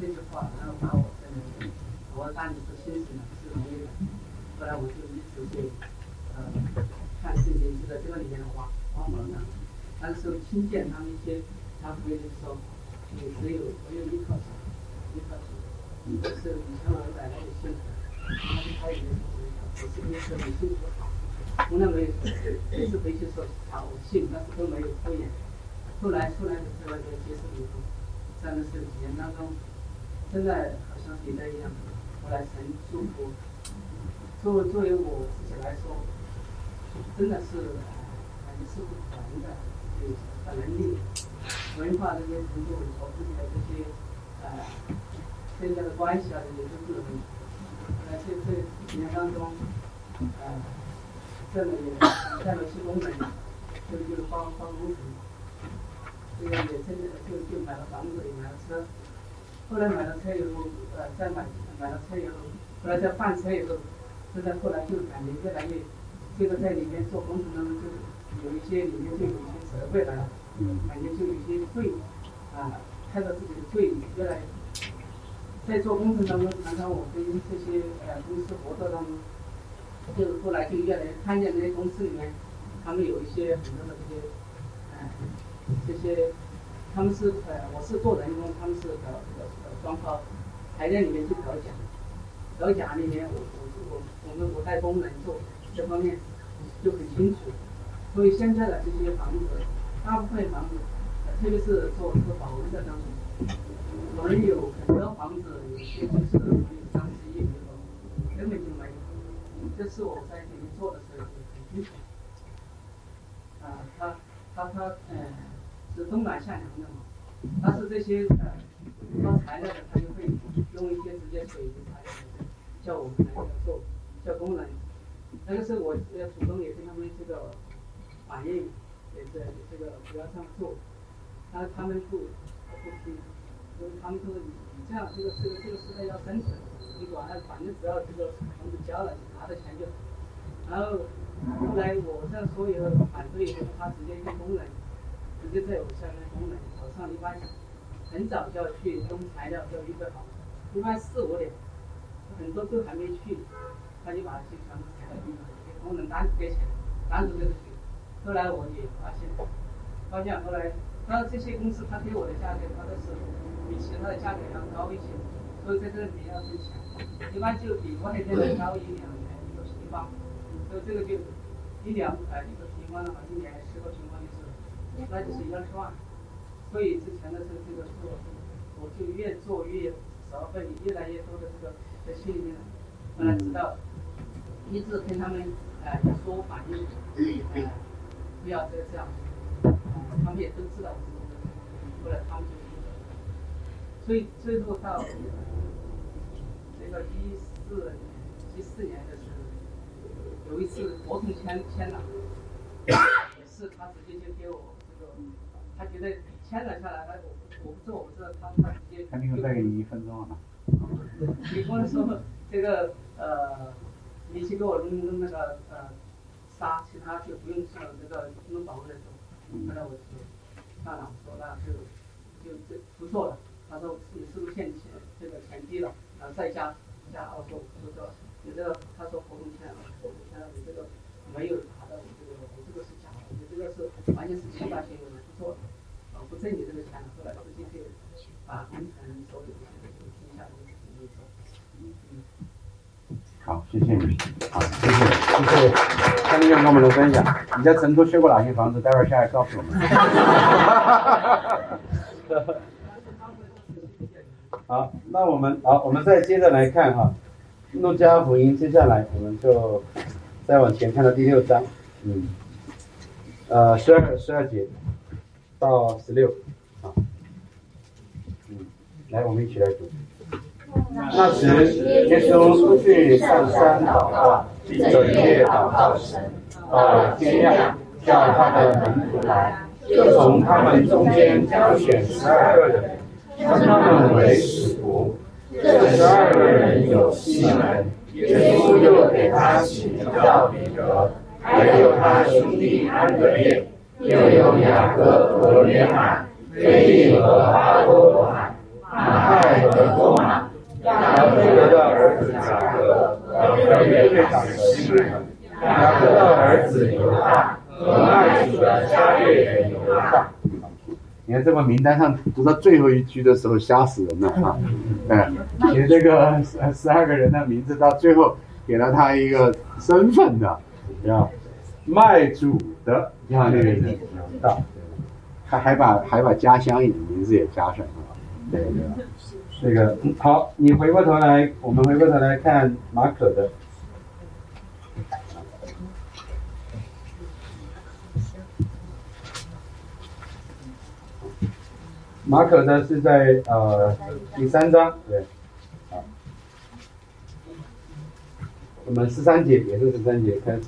这句话，然后把我真的，我当你是心死了，是容易的，后来我就一直就，呃，看圣经，就在这个里面的话，往往呢。那时候听见他们一些，他们就说，你只有我有一套书，一套书。那时候以前我奶奶也信主，他就他也是我是跟你说你信主好，从来没有每次回去说好我信，但是都没有敷衍。后来出来的时候就接受以后，在那时候几年当中，真的好像别的一样。后来神祝福，作为作为我自己来说，真的是很是不可能的。有能力、文化这些程度和自己的这些呃现在的关系啊，这些都是很，在这这几年当中，呃，挣了也干了些工人，就就包包工程，这个也真的就就买了房子，也买了车，后来买了车以后，呃，再买买了车以后，后来再换车以后，现在后来就感觉越来越，这个在里面做工程当中就有一些里面就有一些。社会来了，感觉就有一些罪啊，看到自己的罪越来越，在做工程当中，常常我跟这些呃公司合作当中，就是后来就越来越看见这些公司里面，他们有一些很多的这些，呃，这些，他们是呃，我是做人工，他们是搞这个装炮，台电里面去搞假，搞假里面我我我我们我带工人做这方面就很清楚。所以现在的这些房子，大部分房子，特别是做做保温的当中，我们有很多房子有些就是没有张纸也没有，根本就没有。这是我在里面做的时候很清楚。啊，他他他呃是冬暖夏凉的嘛，但是这些呃装材料的他就会用一些直接水泥材料叫我们来做，叫工人。那个时候我要主动也跟他们这个。反映也是这个不要这样做，但是他们不不听，他们说你你这样这个这个这个时代要生存，你管他反正只要这个房子交了，你拿着钱就。然后后来我这样说以后反对以后，他直接用工人，直接在我下面工人早上一般很早就要去弄材料，就要预备好，一般四五点，很多都还没去，他就把这些全部材料预备好，给工人单子给钱，单独给他。后来我也发现，发现后来，那这些公司他给我的价格，他都是比其他的价格要高一些，所以在这里面要挣钱，一般就比外边的高一两元一个平方，所以这个就一两哎一个平方的话，一年十个平方就是，那就是一二十万。所以之前的时候这个做，我就越做越少，被越来越多的这个在心里面，后来知道，一直跟他们呃说反映，呃不要这这样，他们也都知道这个问题，后来他们就，所以最后到那个一四、一四年的时候，有一次合同签签了，也是他直接就给我这个，他觉得。签了下来，他我我不做，我不知道他他直接。肯定会再给你一分钟啊。你光说这个呃，你去给我弄弄那个呃沙，其他就不用去了这个弄保温的时候，后来我就算了，我说那就就这不做了。他说你是不是欠钱？这个钱低了，然后再加加。我说我说你这个，他说合同签了，合同签了，你这个没有达到你这个，我这个是假的，你这个是完全是欺诈行为，不做我。不挣你这个钱了，后来直接就把工程所有的钱都停下来，嗯嗯。好，谢谢你，好，谢谢，谢谢张医院跟我们的分享。你在成都修过哪些房子？待会儿下来告诉我们。好，那我们好，我们再接着来看哈，《路加福音》，接下来我们就再往前看到第六章，嗯，呃，十二十二节。到十六，啊，嗯，来，我们一起来读。那时，耶稣出去上山祷告，整夜祷告神。到了天亮，叫他的门徒来，就从他们中间挑选十二个人，称他们为使徒。这十二个人有西门，耶稣又给他起名叫彼得，还有他兄弟安德烈。又有雅各和约翰，腓力和巴多罗海，马太和多马，雅各的儿子雅各，和约队长的西门，雅各的儿子犹大，和爱主的加略人犹大。你看这个名单上读到最后一句的时候，吓死人了啊！嗯，写这个十十二个人的名字，到最后给了他一个身份的，叫卖主的。你看那个人到，他还把还把家乡也名字也加上了，对对。这个好，你回过头来，我们回过头来看马可的。马可的是在呃第三章，对，好，我们十三节也是十三节开始。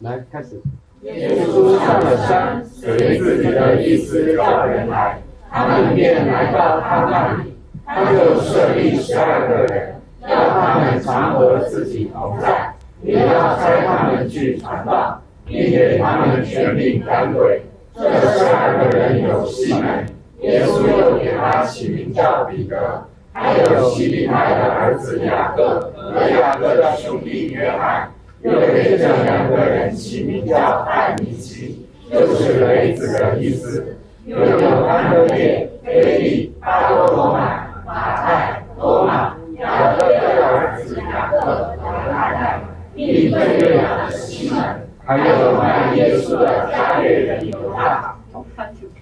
来，开始。耶稣上了山，随自己的意思叫人来，他们便来到他那里。他就设立十二个人，要他们常和自己同在，也要差他们去传道，并给他们权柄赶鬼。这十二个人有西门，耶稣又给他起名叫彼得，还有西利泰的儿子雅各和雅各的兄弟约翰。又给这两个人起名叫艾米奇，就是雷子的意思。又有安德烈、腓力、巴多罗买、马太、多马、雅各的儿子雅各和马太，并分约的西门，还有卖耶稣的加略人犹大。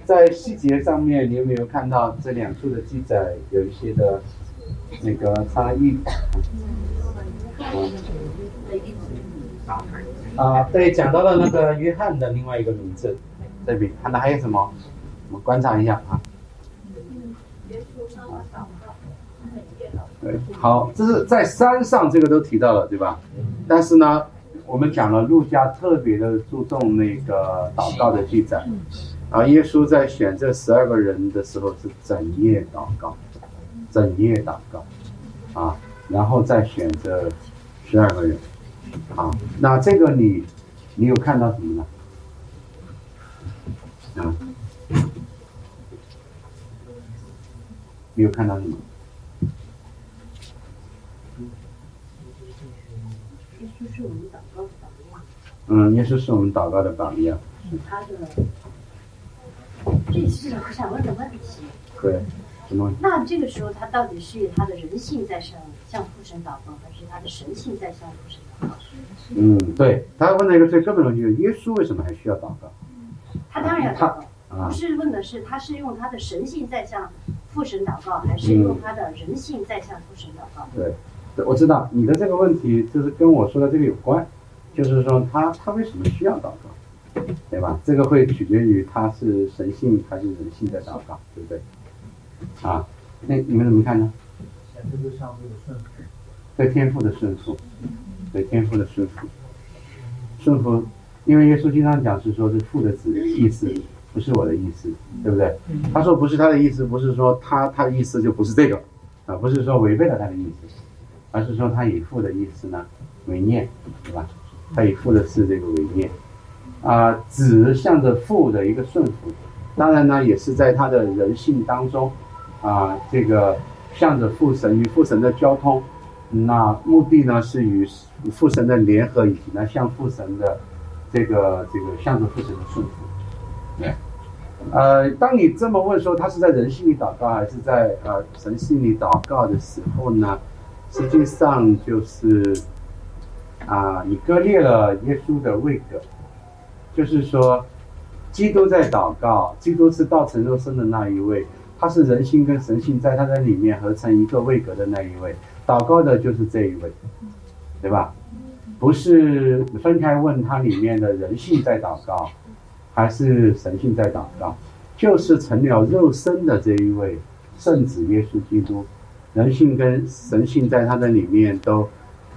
在细节上面，你有没有看到这两处的记载有一些的那个差异？啊，对，讲到了那个约翰的另外一个名字，这边看到还有什么？我们观察一下啊。对，好，这是在山上，这个都提到了，对吧？但是呢，我们讲了，路加特别的注重那个祷告的记载，啊，耶稣在选这十二个人的时候是整夜祷告，整夜祷告，啊，然后再选择十二个人。啊，那这个你，你有看到什么呢？啊？你有看到什么？耶稣是我们祷告的榜样。嗯，耶稣是我们祷告的榜样。他的，这是我想问的问题。对，什么？那这个时候他到底是他的人性在向向父神祷告，还是他的神性在向父神祷告？嗯，对他问了一个最根本的问题：耶稣为什么还需要祷告？他当然要祷告，不是问的是他是用他的神性在向父神祷告，还是用他的人性在向父神祷告？对，我知道你的这个问题就是跟我说的这个有关，就是说他他为什么需要祷告，对吧？这个会取决于他是神性还是人性在祷告，对不对？啊，那你们怎么看呢？对天赋的顺服，对天赋的顺服，顺服。因为耶稣经常讲是说，是父的子意思不是我的意思，对不对？他说不是他的意思，不是说他他的意思就不是这个，啊，不是说违背了他的意思，而是说他以父的意思呢为念，对吧？他以父的是这个为念，啊，子向着父的一个顺服，当然呢也是在他的人性当中，啊，这个向着父神与父神的交通，那目的呢是与父神的联合，以及呢向父神的。这个这个向着父神的顺服，对，呃，当你这么问说他是在人性里祷告还是在呃神性里祷告的时候呢，实际上就是啊，你割裂了耶稣的位格，就是说，基督在祷告，基督是道成肉身的那一位，他是人性跟神性在他的里面合成一个位格的那一位，祷告的就是这一位，对吧？不是分开问他里面的人性在祷告，还是神性在祷告？就是成了肉身的这一位圣子耶稣基督，人性跟神性在他的里面都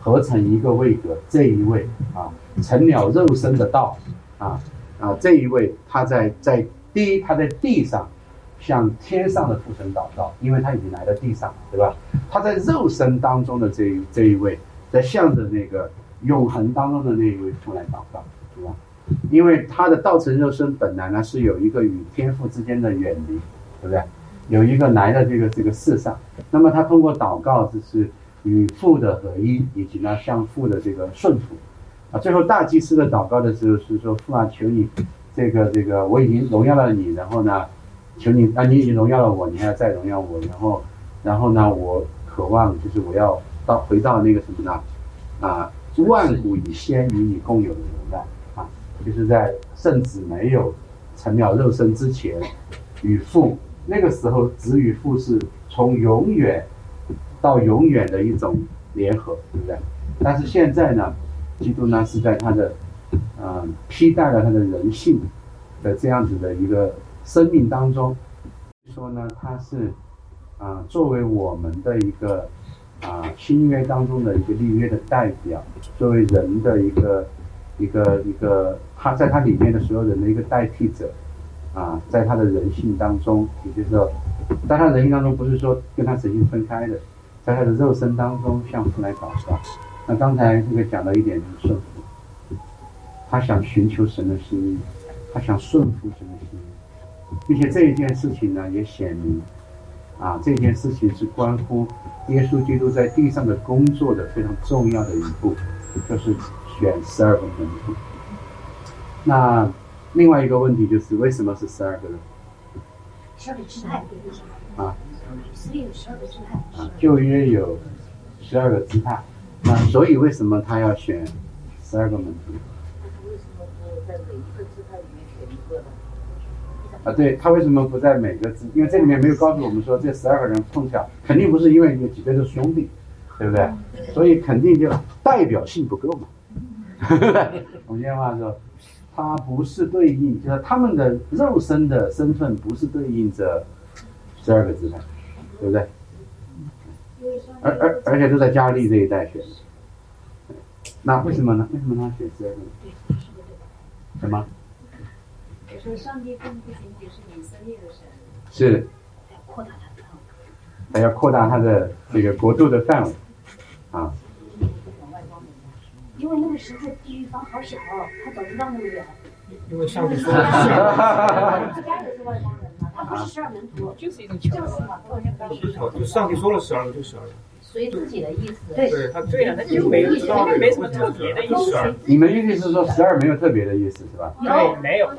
合成一个位格。这一位啊，成了肉身的道啊啊，这一位他在在第一他在地上向天上的父神祷告，因为他已经来到地上，对吧？他在肉身当中的这一这一位在向着那个。永恒当中的那一位父来祷告，对吧？因为他的道成肉身本来呢是有一个与天父之间的远离，对不对？有一个来的这个这个世上，那么他通过祷告就是与父的合一，以及呢向父的这个顺服啊。最后大祭司的祷告的时候是说：父啊，求你这个这个我已经荣耀了你，然后呢，求你啊，你已经荣耀了我，你还要再荣耀我，然后然后呢，我渴望就是我要到回到那个什么呢？啊。万古以先与你共有的荣耀啊，就是在圣子没有成了肉身之前，与父那个时候子与父是从永远到永远的一种联合，对不对？但是现在呢，基督呢是在他的嗯披戴了他的人性的这样子的一个生命当中，说呢他是啊作为我们的一个。啊，新约当中的一个立约的代表，作为人的一个一个一个，他在他里面的所有人的一个代替者，啊，在他的人性当中，也就是说，在他人性当中，不是说跟他神性分开的，在他的肉身当中向父来祷告。那刚才这个讲了一点就是顺服，他想寻求神的心意，他想顺服神的心意，并且这一件事情呢，也显明，啊，这件事情是关乎。耶稣基督在地上的工作的非常重要的一步，就是选十二个门徒。那另外一个问题就是，为什么是十二个人？十二个支派。啊。所以有十二个支派。啊，旧约有十二个支派，那所以为什么他要选十二个门徒？为什么不在每一个支派里面选一个呢？啊，对他为什么不在每个字？因为这里面没有告诉我们说这十二个人碰巧肯定不是因为有几个是兄弟，对不对？所以肯定就代表性不够嘛。我们今天话说，他不是对应，就是他们的肉身的身份不是对应着十二个字派，对不对？而而而且都在加利这一带选，那为什么呢？为什么他选十二个？什么？说上帝并不仅仅是以色列的神，是，要扩大他的还要扩大他的这个国度的范围，啊。因为那个时候地狱方好小，他走不到那么远。因为上帝说，他是外邦人嘛，他不是十二门徒，就是一种巧合。就上帝说了十二个就十二个。随自己的意思，对他对啊，那就没有知道没什么特别的意思。你们意思是说十二没有特别的意思是吧？对，没有。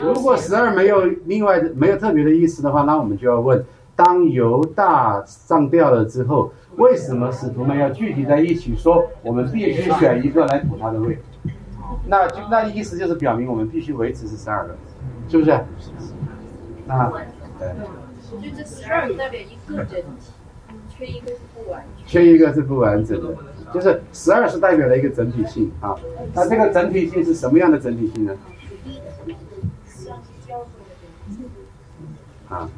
如果十二没有另外的没有特别的意思的话，那我们就要问：当犹大上吊了之后，为什么使徒们要聚集在一起说我们必须选一个来补他的位？那就那意思就是表明我们必须维持是十二个，是不是？啊，对。我觉得这十二代表一个整体，缺一个是不完整。缺一个是不完整的，就是十二是代表了一个整体性啊。那这个整体性是什么样的整体性呢？啊，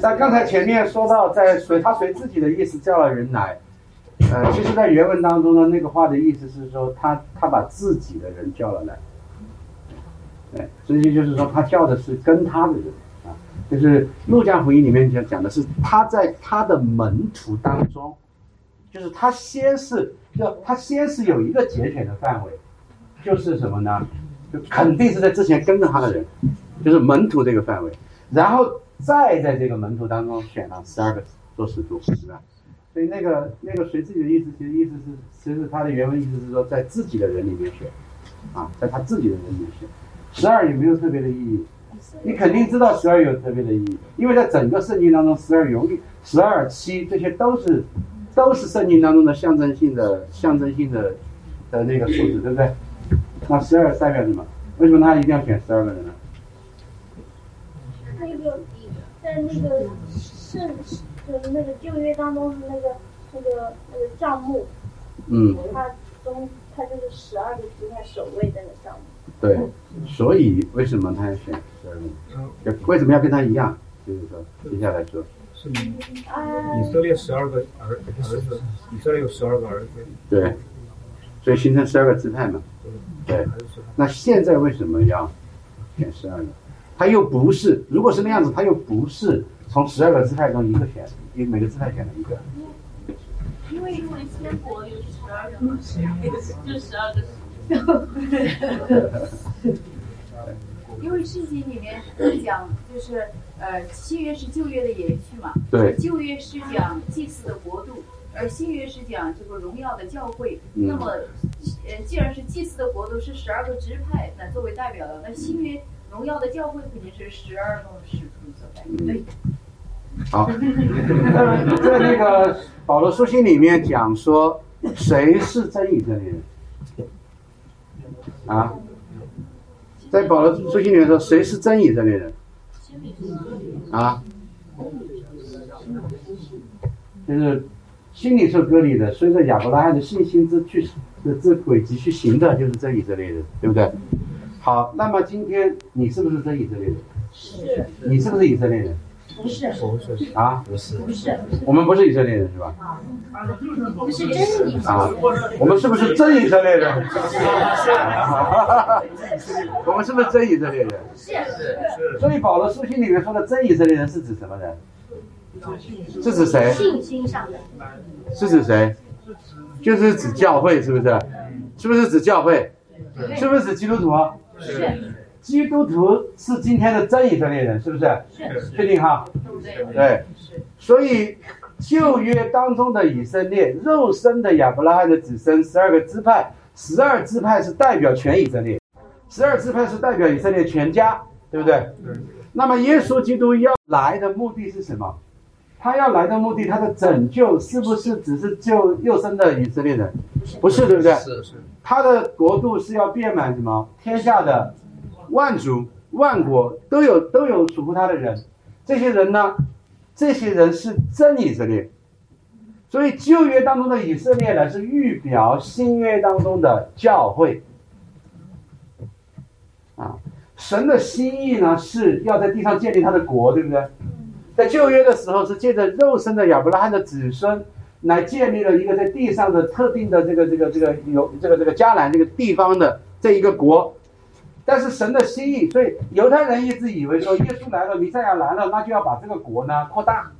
那刚才前面说到，在随他随自己的意思叫了人来，呃，其实，在原文当中呢，那个话的意思是说，他他把自己的人叫了来，对，所以就是说，他叫的是跟他的人啊，就是陆家福音里面讲讲的是他在他的门徒当中，就是他先是就他先是有一个节选的范围，就是什么呢？就肯定是在之前跟着他的人。就是门徒这个范围，然后再在这个门徒当中选了十二个做使徒，是吧？所以那个那个随自己的意思，其实意思是，其实他的原文意思是说，在自己的人里面选，啊，在他自己的人里面选，十二也没有特别的意义。你肯定知道十二有特别的意义，因为在整个圣经当中，十二永远十二七这些都是都是圣经当中的象征性的象征性的的那个数字，对不对？那十二代表什么？为什么他一定要选十二个人呢？那个在那个圣就是那个旧约当中是那个那个那个账目，嗯，他中它就是十二个支派守卫那个账目。对，所以为什么他要选十二个？为什么要跟他一样？就是说，接下来说，是以色列十二个儿儿子，以色列有十二个儿子。对，所以形成十二个支派嘛。对，那现在为什么要选十二个？他又不是，如果是那样子，他又不是从十二个支派中一个选，因每个支派选了一个。因为因为天国有十二个嘛，就十二个。因为圣经里面讲，就是呃，新约是旧约的延续嘛。对。旧约是讲祭祀的国度，而新约是讲这个荣耀的教会。那么，呃，既然是祭祀的国度是十二个支派那作为代表的，那新约。荣耀的教会肯定是十二个使徒所在。对。好，在那个保罗书信里面讲说，谁是真以色列人？啊，在保罗书信里面说，谁是真以色列人？啊，就是心里受割礼的，随着亚伯拉罕的信心之去的这轨迹去行的，就是真以色列人，对不对？好，那么今天你是不是真以色列人？是。你是不是以色列人？不是。不是。啊？不是。不是。我们不是以色列人是吧？啊。我们是真以色列人。我们是不是真以色列人？我们是不是真以色列人？是。是。所以保罗书信里面说的真以色列人是指什么人？是指谁？信心上的。是指谁？就是指教会，是不是？是不是指教会？是不是指基督徒？是。基督徒是今天的真以色列人，是不是？是。确定哈？对。所以旧约当中的以色列，肉身的亚伯拉罕的子孙，十二个支派，十二支派是代表全以色列，十二支派是代表以色列全家，对不对？那么耶稣基督要来的目的是什么？他要来的目的，他的拯救是不是只是救肉身的以色列人？不是，对不对？是是。他的国度是要遍满什么？天下的万族、万国都有都有属乎他的人。这些人呢？这些人是真以色列。所以旧约当中的以色列呢，是预表新约当中的教会。啊，神的心意呢，是要在地上建立他的国，对不对？在旧约的时候，是借着肉身的亚伯拉罕的子孙。来建立了一个在地上的特定的这个这个这个有这个这个迦南这个地方的这一个国，但是神的心意，所以犹太人一直以为说耶稣来了，弥赛亚来了，那就要把这个国呢扩大，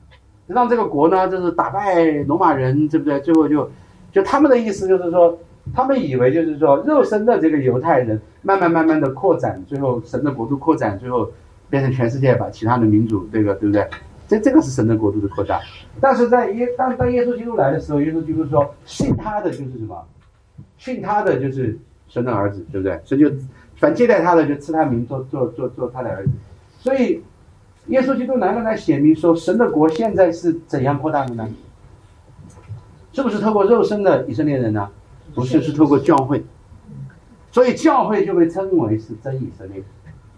让这个国呢就是打败罗马人，对不对？最后就就他们的意思就是说，他们以为就是说肉身的这个犹太人慢慢慢慢的扩展，最后神的国度扩展，最后变成全世界把其他的民族这个对不对？这这个是神的国度的扩大，但是在耶当当耶稣基督来的时候，耶稣基督说信他的就是什么？信他的就是神的儿子，对不对？所以就凡接待他的就赐他名做做做做他的儿子。所以，耶稣基督难道来显明说，神的国现在是怎样扩大的呢？是不是透过肉身的以色列人呢？不是，是透过教会。所以教会就被称为是真以色列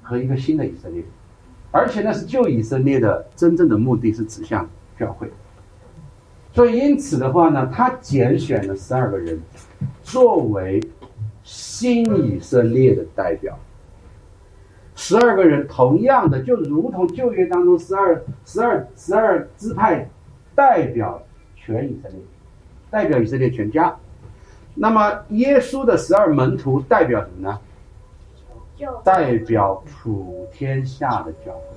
和一个新的以色列，而且呢是旧以色列的真正的目的是指向教会。所以因此的话呢，他拣选了十二个人作为新以色列的代表。十二个人同样的，就如同旧约当中十二、十二、十二支派代表全以色列，代表以色列全家。那么，耶稣的十二门徒代表什么呢？代表普天下的教会。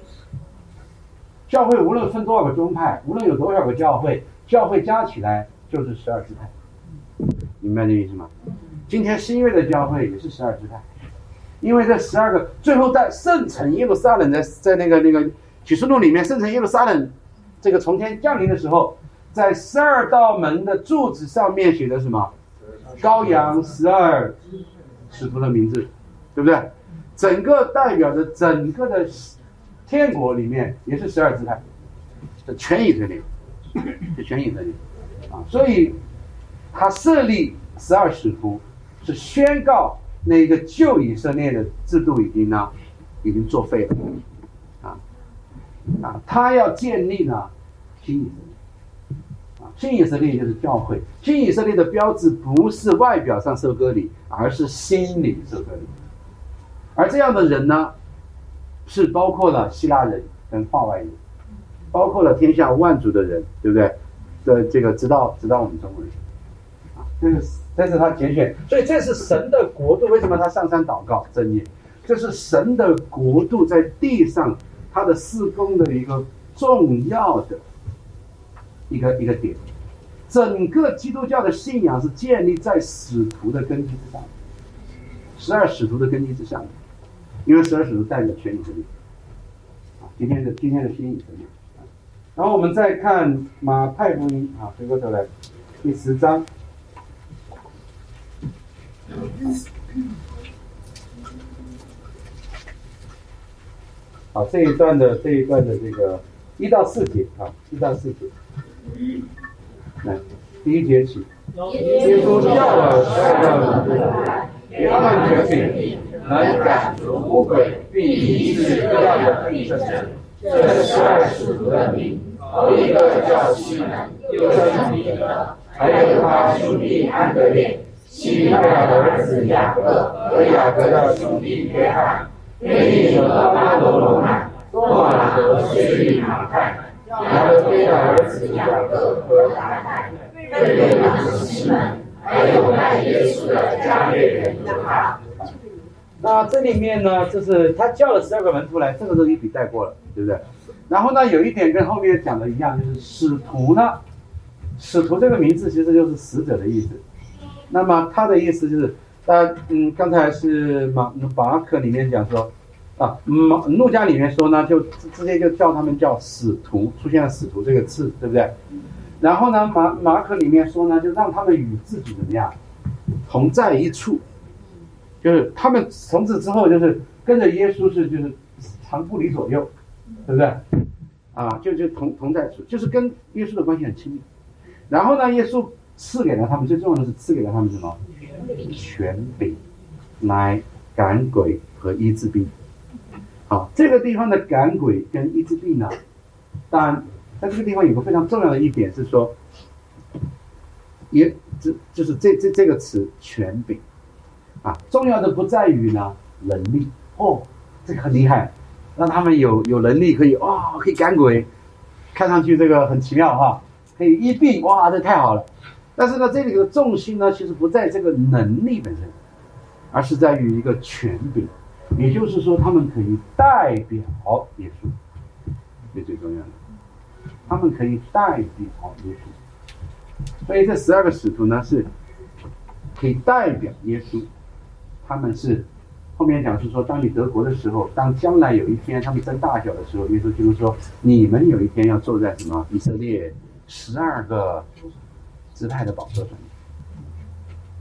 教会无论分多少个宗派，无论有多少个教会，教会加起来就是十二支派。明白这意思吗？今天新约的教会也是十二支派，因为这十二个最后在圣城耶路撒冷在在那个那个启示录里面，圣城耶路撒冷这个从天降临的时候，在十二道门的柱子上面写的什么？羔羊十二使徒的名字，对不对？整个代表着整个的天国里面也是十二支派，这全以色列，是全以色列啊！所以他设立十二使徒，是宣告那个旧以色列的制度已经呢，已经作废了啊啊！他要建立呢新以色列啊。新以色列就是教会，新以色列的标志不是外表上受割礼，而是心里受割礼。而这样的人呢，是包括了希腊人跟化外人，包括了天下万族的人，对不对？的这个直到直到我们中国人，啊，这是这是他节选，所以这是神的国度。为什么他上山祷告正业？这是神的国度在地上他的施工的一个重要的一个一个点。整个基督教的信仰是建立在使徒的根基之上，十二使徒的根基之上，因为十二使徒代表全以色列。啊，今天的今天的新以色列。然后我们再看马太福音啊，回过头来，第十章。好，这一段的这一段的这个一到四节啊，一到四节。来，第一节起。耶稣叫了十二个门徒，给他们权柄，能赶逐污鬼，并医治各样的病症。这十二使徒的名，头一个叫西门，又称彼得，还有他兄弟安德烈，西利亚的儿子雅各和雅各的兄弟约翰，腓利和巴罗罗买，多马和税吏马太。亚伯菲的儿子雅各和达泰，贝勒的西门，还有卖耶稣的加略人犹大。那这里面呢，就是他叫了十二个门徒来，这个都一笔带过了，对不对？然后呢，有一点跟后面讲的一样，就是使徒呢，使徒这个名字其实就是使者的意思。那么他的意思就是，呃，嗯，刚才是马马可里面讲说。啊，马路加里面说呢，就直接就叫他们叫使徒，出现了使徒这个字，对不对？然后呢，马马可里面说呢，就让他们与自己怎么样同在一处，就是他们从此之后就是跟着耶稣是就是常不离左右，对不对？啊，就就同同在处，就是跟耶稣的关系很亲密。然后呢，耶稣赐给了他们最重要的是赐给了他们什么？权柄，来赶鬼和医治病。好，这个地方的赶鬼跟医治病呢，当然，在这个地方有个非常重要的一点是说，也这就是这这这个词权柄，啊，重要的不在于呢能力。哦，这个很厉害，让他们有有能力可以哇可以赶鬼，看上去这个很奇妙哈，可以医病哇这太好了，但是呢这里的重心呢其实不在这个能力本身，而是在于一个权柄。也就是说，他们可以代表耶稣，这最重要的。他们可以代表耶稣，所以这十二个使徒呢是可以代表耶稣。他们是后面讲是说，当你得国的时候，当将来有一天他们争大小的时候，耶稣就是说，你们有一天要坐在什么以色列十二个支派的宝座上。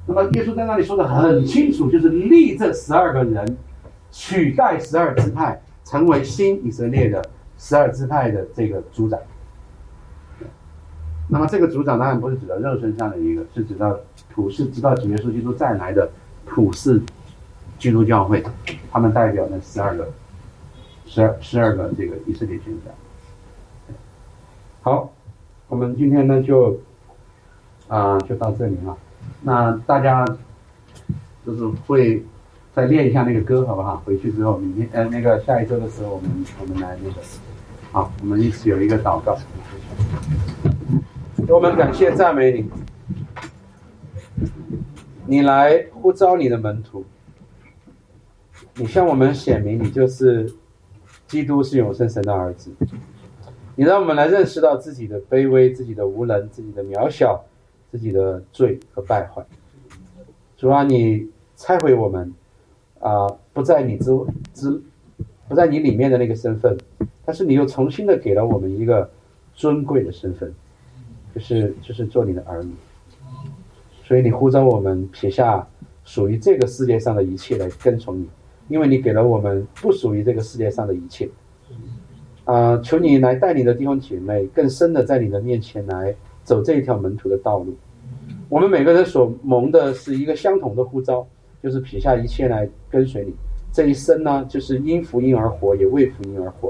那么耶稣在那里说的很清楚，就是立这十二个人取代十二支派，成为新以色列的十二支派的这个主宰。那么这个组长当然不是指的肉身上的一个，是指到普世直到主耶稣基督再来的普世基督教会，他们代表那十二个、十二、十二个这个以色列军长。好，我们今天呢就啊就到这里了。那大家就是会再练一下那个歌，好不好？回去之后，明天呃那个下一周的时候，我们我们来那个，好，我们一起有一个祷告。我们感谢赞美你，你来呼召你的门徒，你向我们显明你就是基督是永生神的儿子，你让我们来认识到自己的卑微、自己的无能、自己的渺小、自己的罪和败坏。主啊，你拆毁我们啊，不在你之之不在你里面的那个身份，但是你又重新的给了我们一个尊贵的身份。就是就是做你的儿女，所以你呼召我们撇下属于这个世界上的一切来跟从你，因为你给了我们不属于这个世界上的一切。啊，求你来带领的弟兄姐妹更深的在你的面前来走这一条门徒的道路。我们每个人所蒙的是一个相同的呼召，就是撇下一切来跟随你。这一生呢，就是因福音而活，也为福音而活。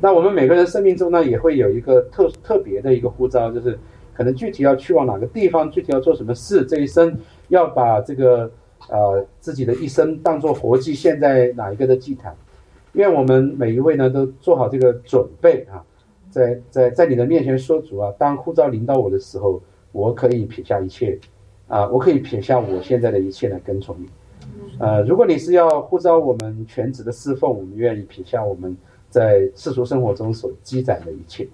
那我们每个人生命中呢，也会有一个特特别的一个呼召，就是可能具体要去往哪个地方，具体要做什么事，这一生要把这个呃自己的一生当做活祭献在哪一个的祭坛。愿我们每一位呢都做好这个准备啊，在在在你的面前说主啊，当呼召临到我的时候，我可以撇下一切啊，我可以撇下我现在的一切来跟从你。呃，如果你是要呼召我们全职的侍奉，我们愿意撇下我们。在世俗生活中所积攒的一切，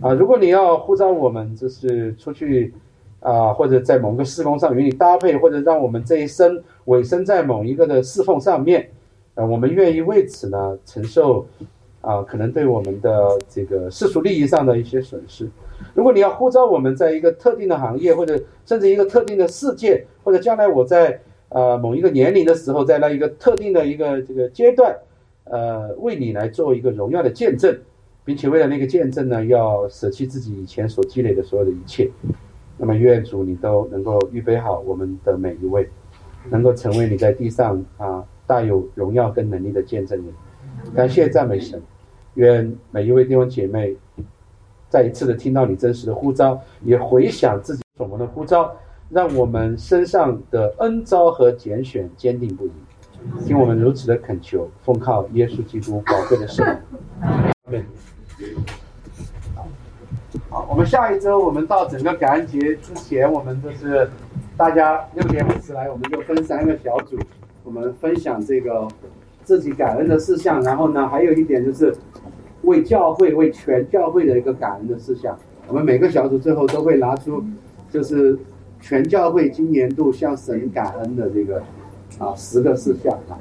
啊，如果你要呼召我们，就是出去，啊，或者在某个施工上与你搭配，或者让我们这一生委身在某一个的侍奉上面，啊，我们愿意为此呢承受，啊，可能对我们的这个世俗利益上的一些损失。如果你要呼召我们在一个特定的行业，或者甚至一个特定的世界，或者将来我在呃某一个年龄的时候，在那一个特定的一个这个阶段。呃，为你来做一个荣耀的见证，并且为了那个见证呢，要舍弃自己以前所积累的所有的一切。那么，愿主你都能够预备好我们的每一位，能够成为你在地上啊大有荣耀跟能力的见证人。感谢赞美神，愿每一位弟兄姐妹再一次的听到你真实的呼召，也回想自己所蒙的呼召，让我们身上的恩召和拣选坚定不移。听我们如此的恳求，奉靠耶稣基督宝贵的圣名。好，我们下一周我们到整个感恩节之前，我们就是大家六点五十来，我们就分三个小组，我们分享这个自己感恩的事项。然后呢，还有一点就是为教会、为全教会的一个感恩的事项。我们每个小组最后都会拿出，就是全教会今年度向神感恩的这个。啊，十个事项啊。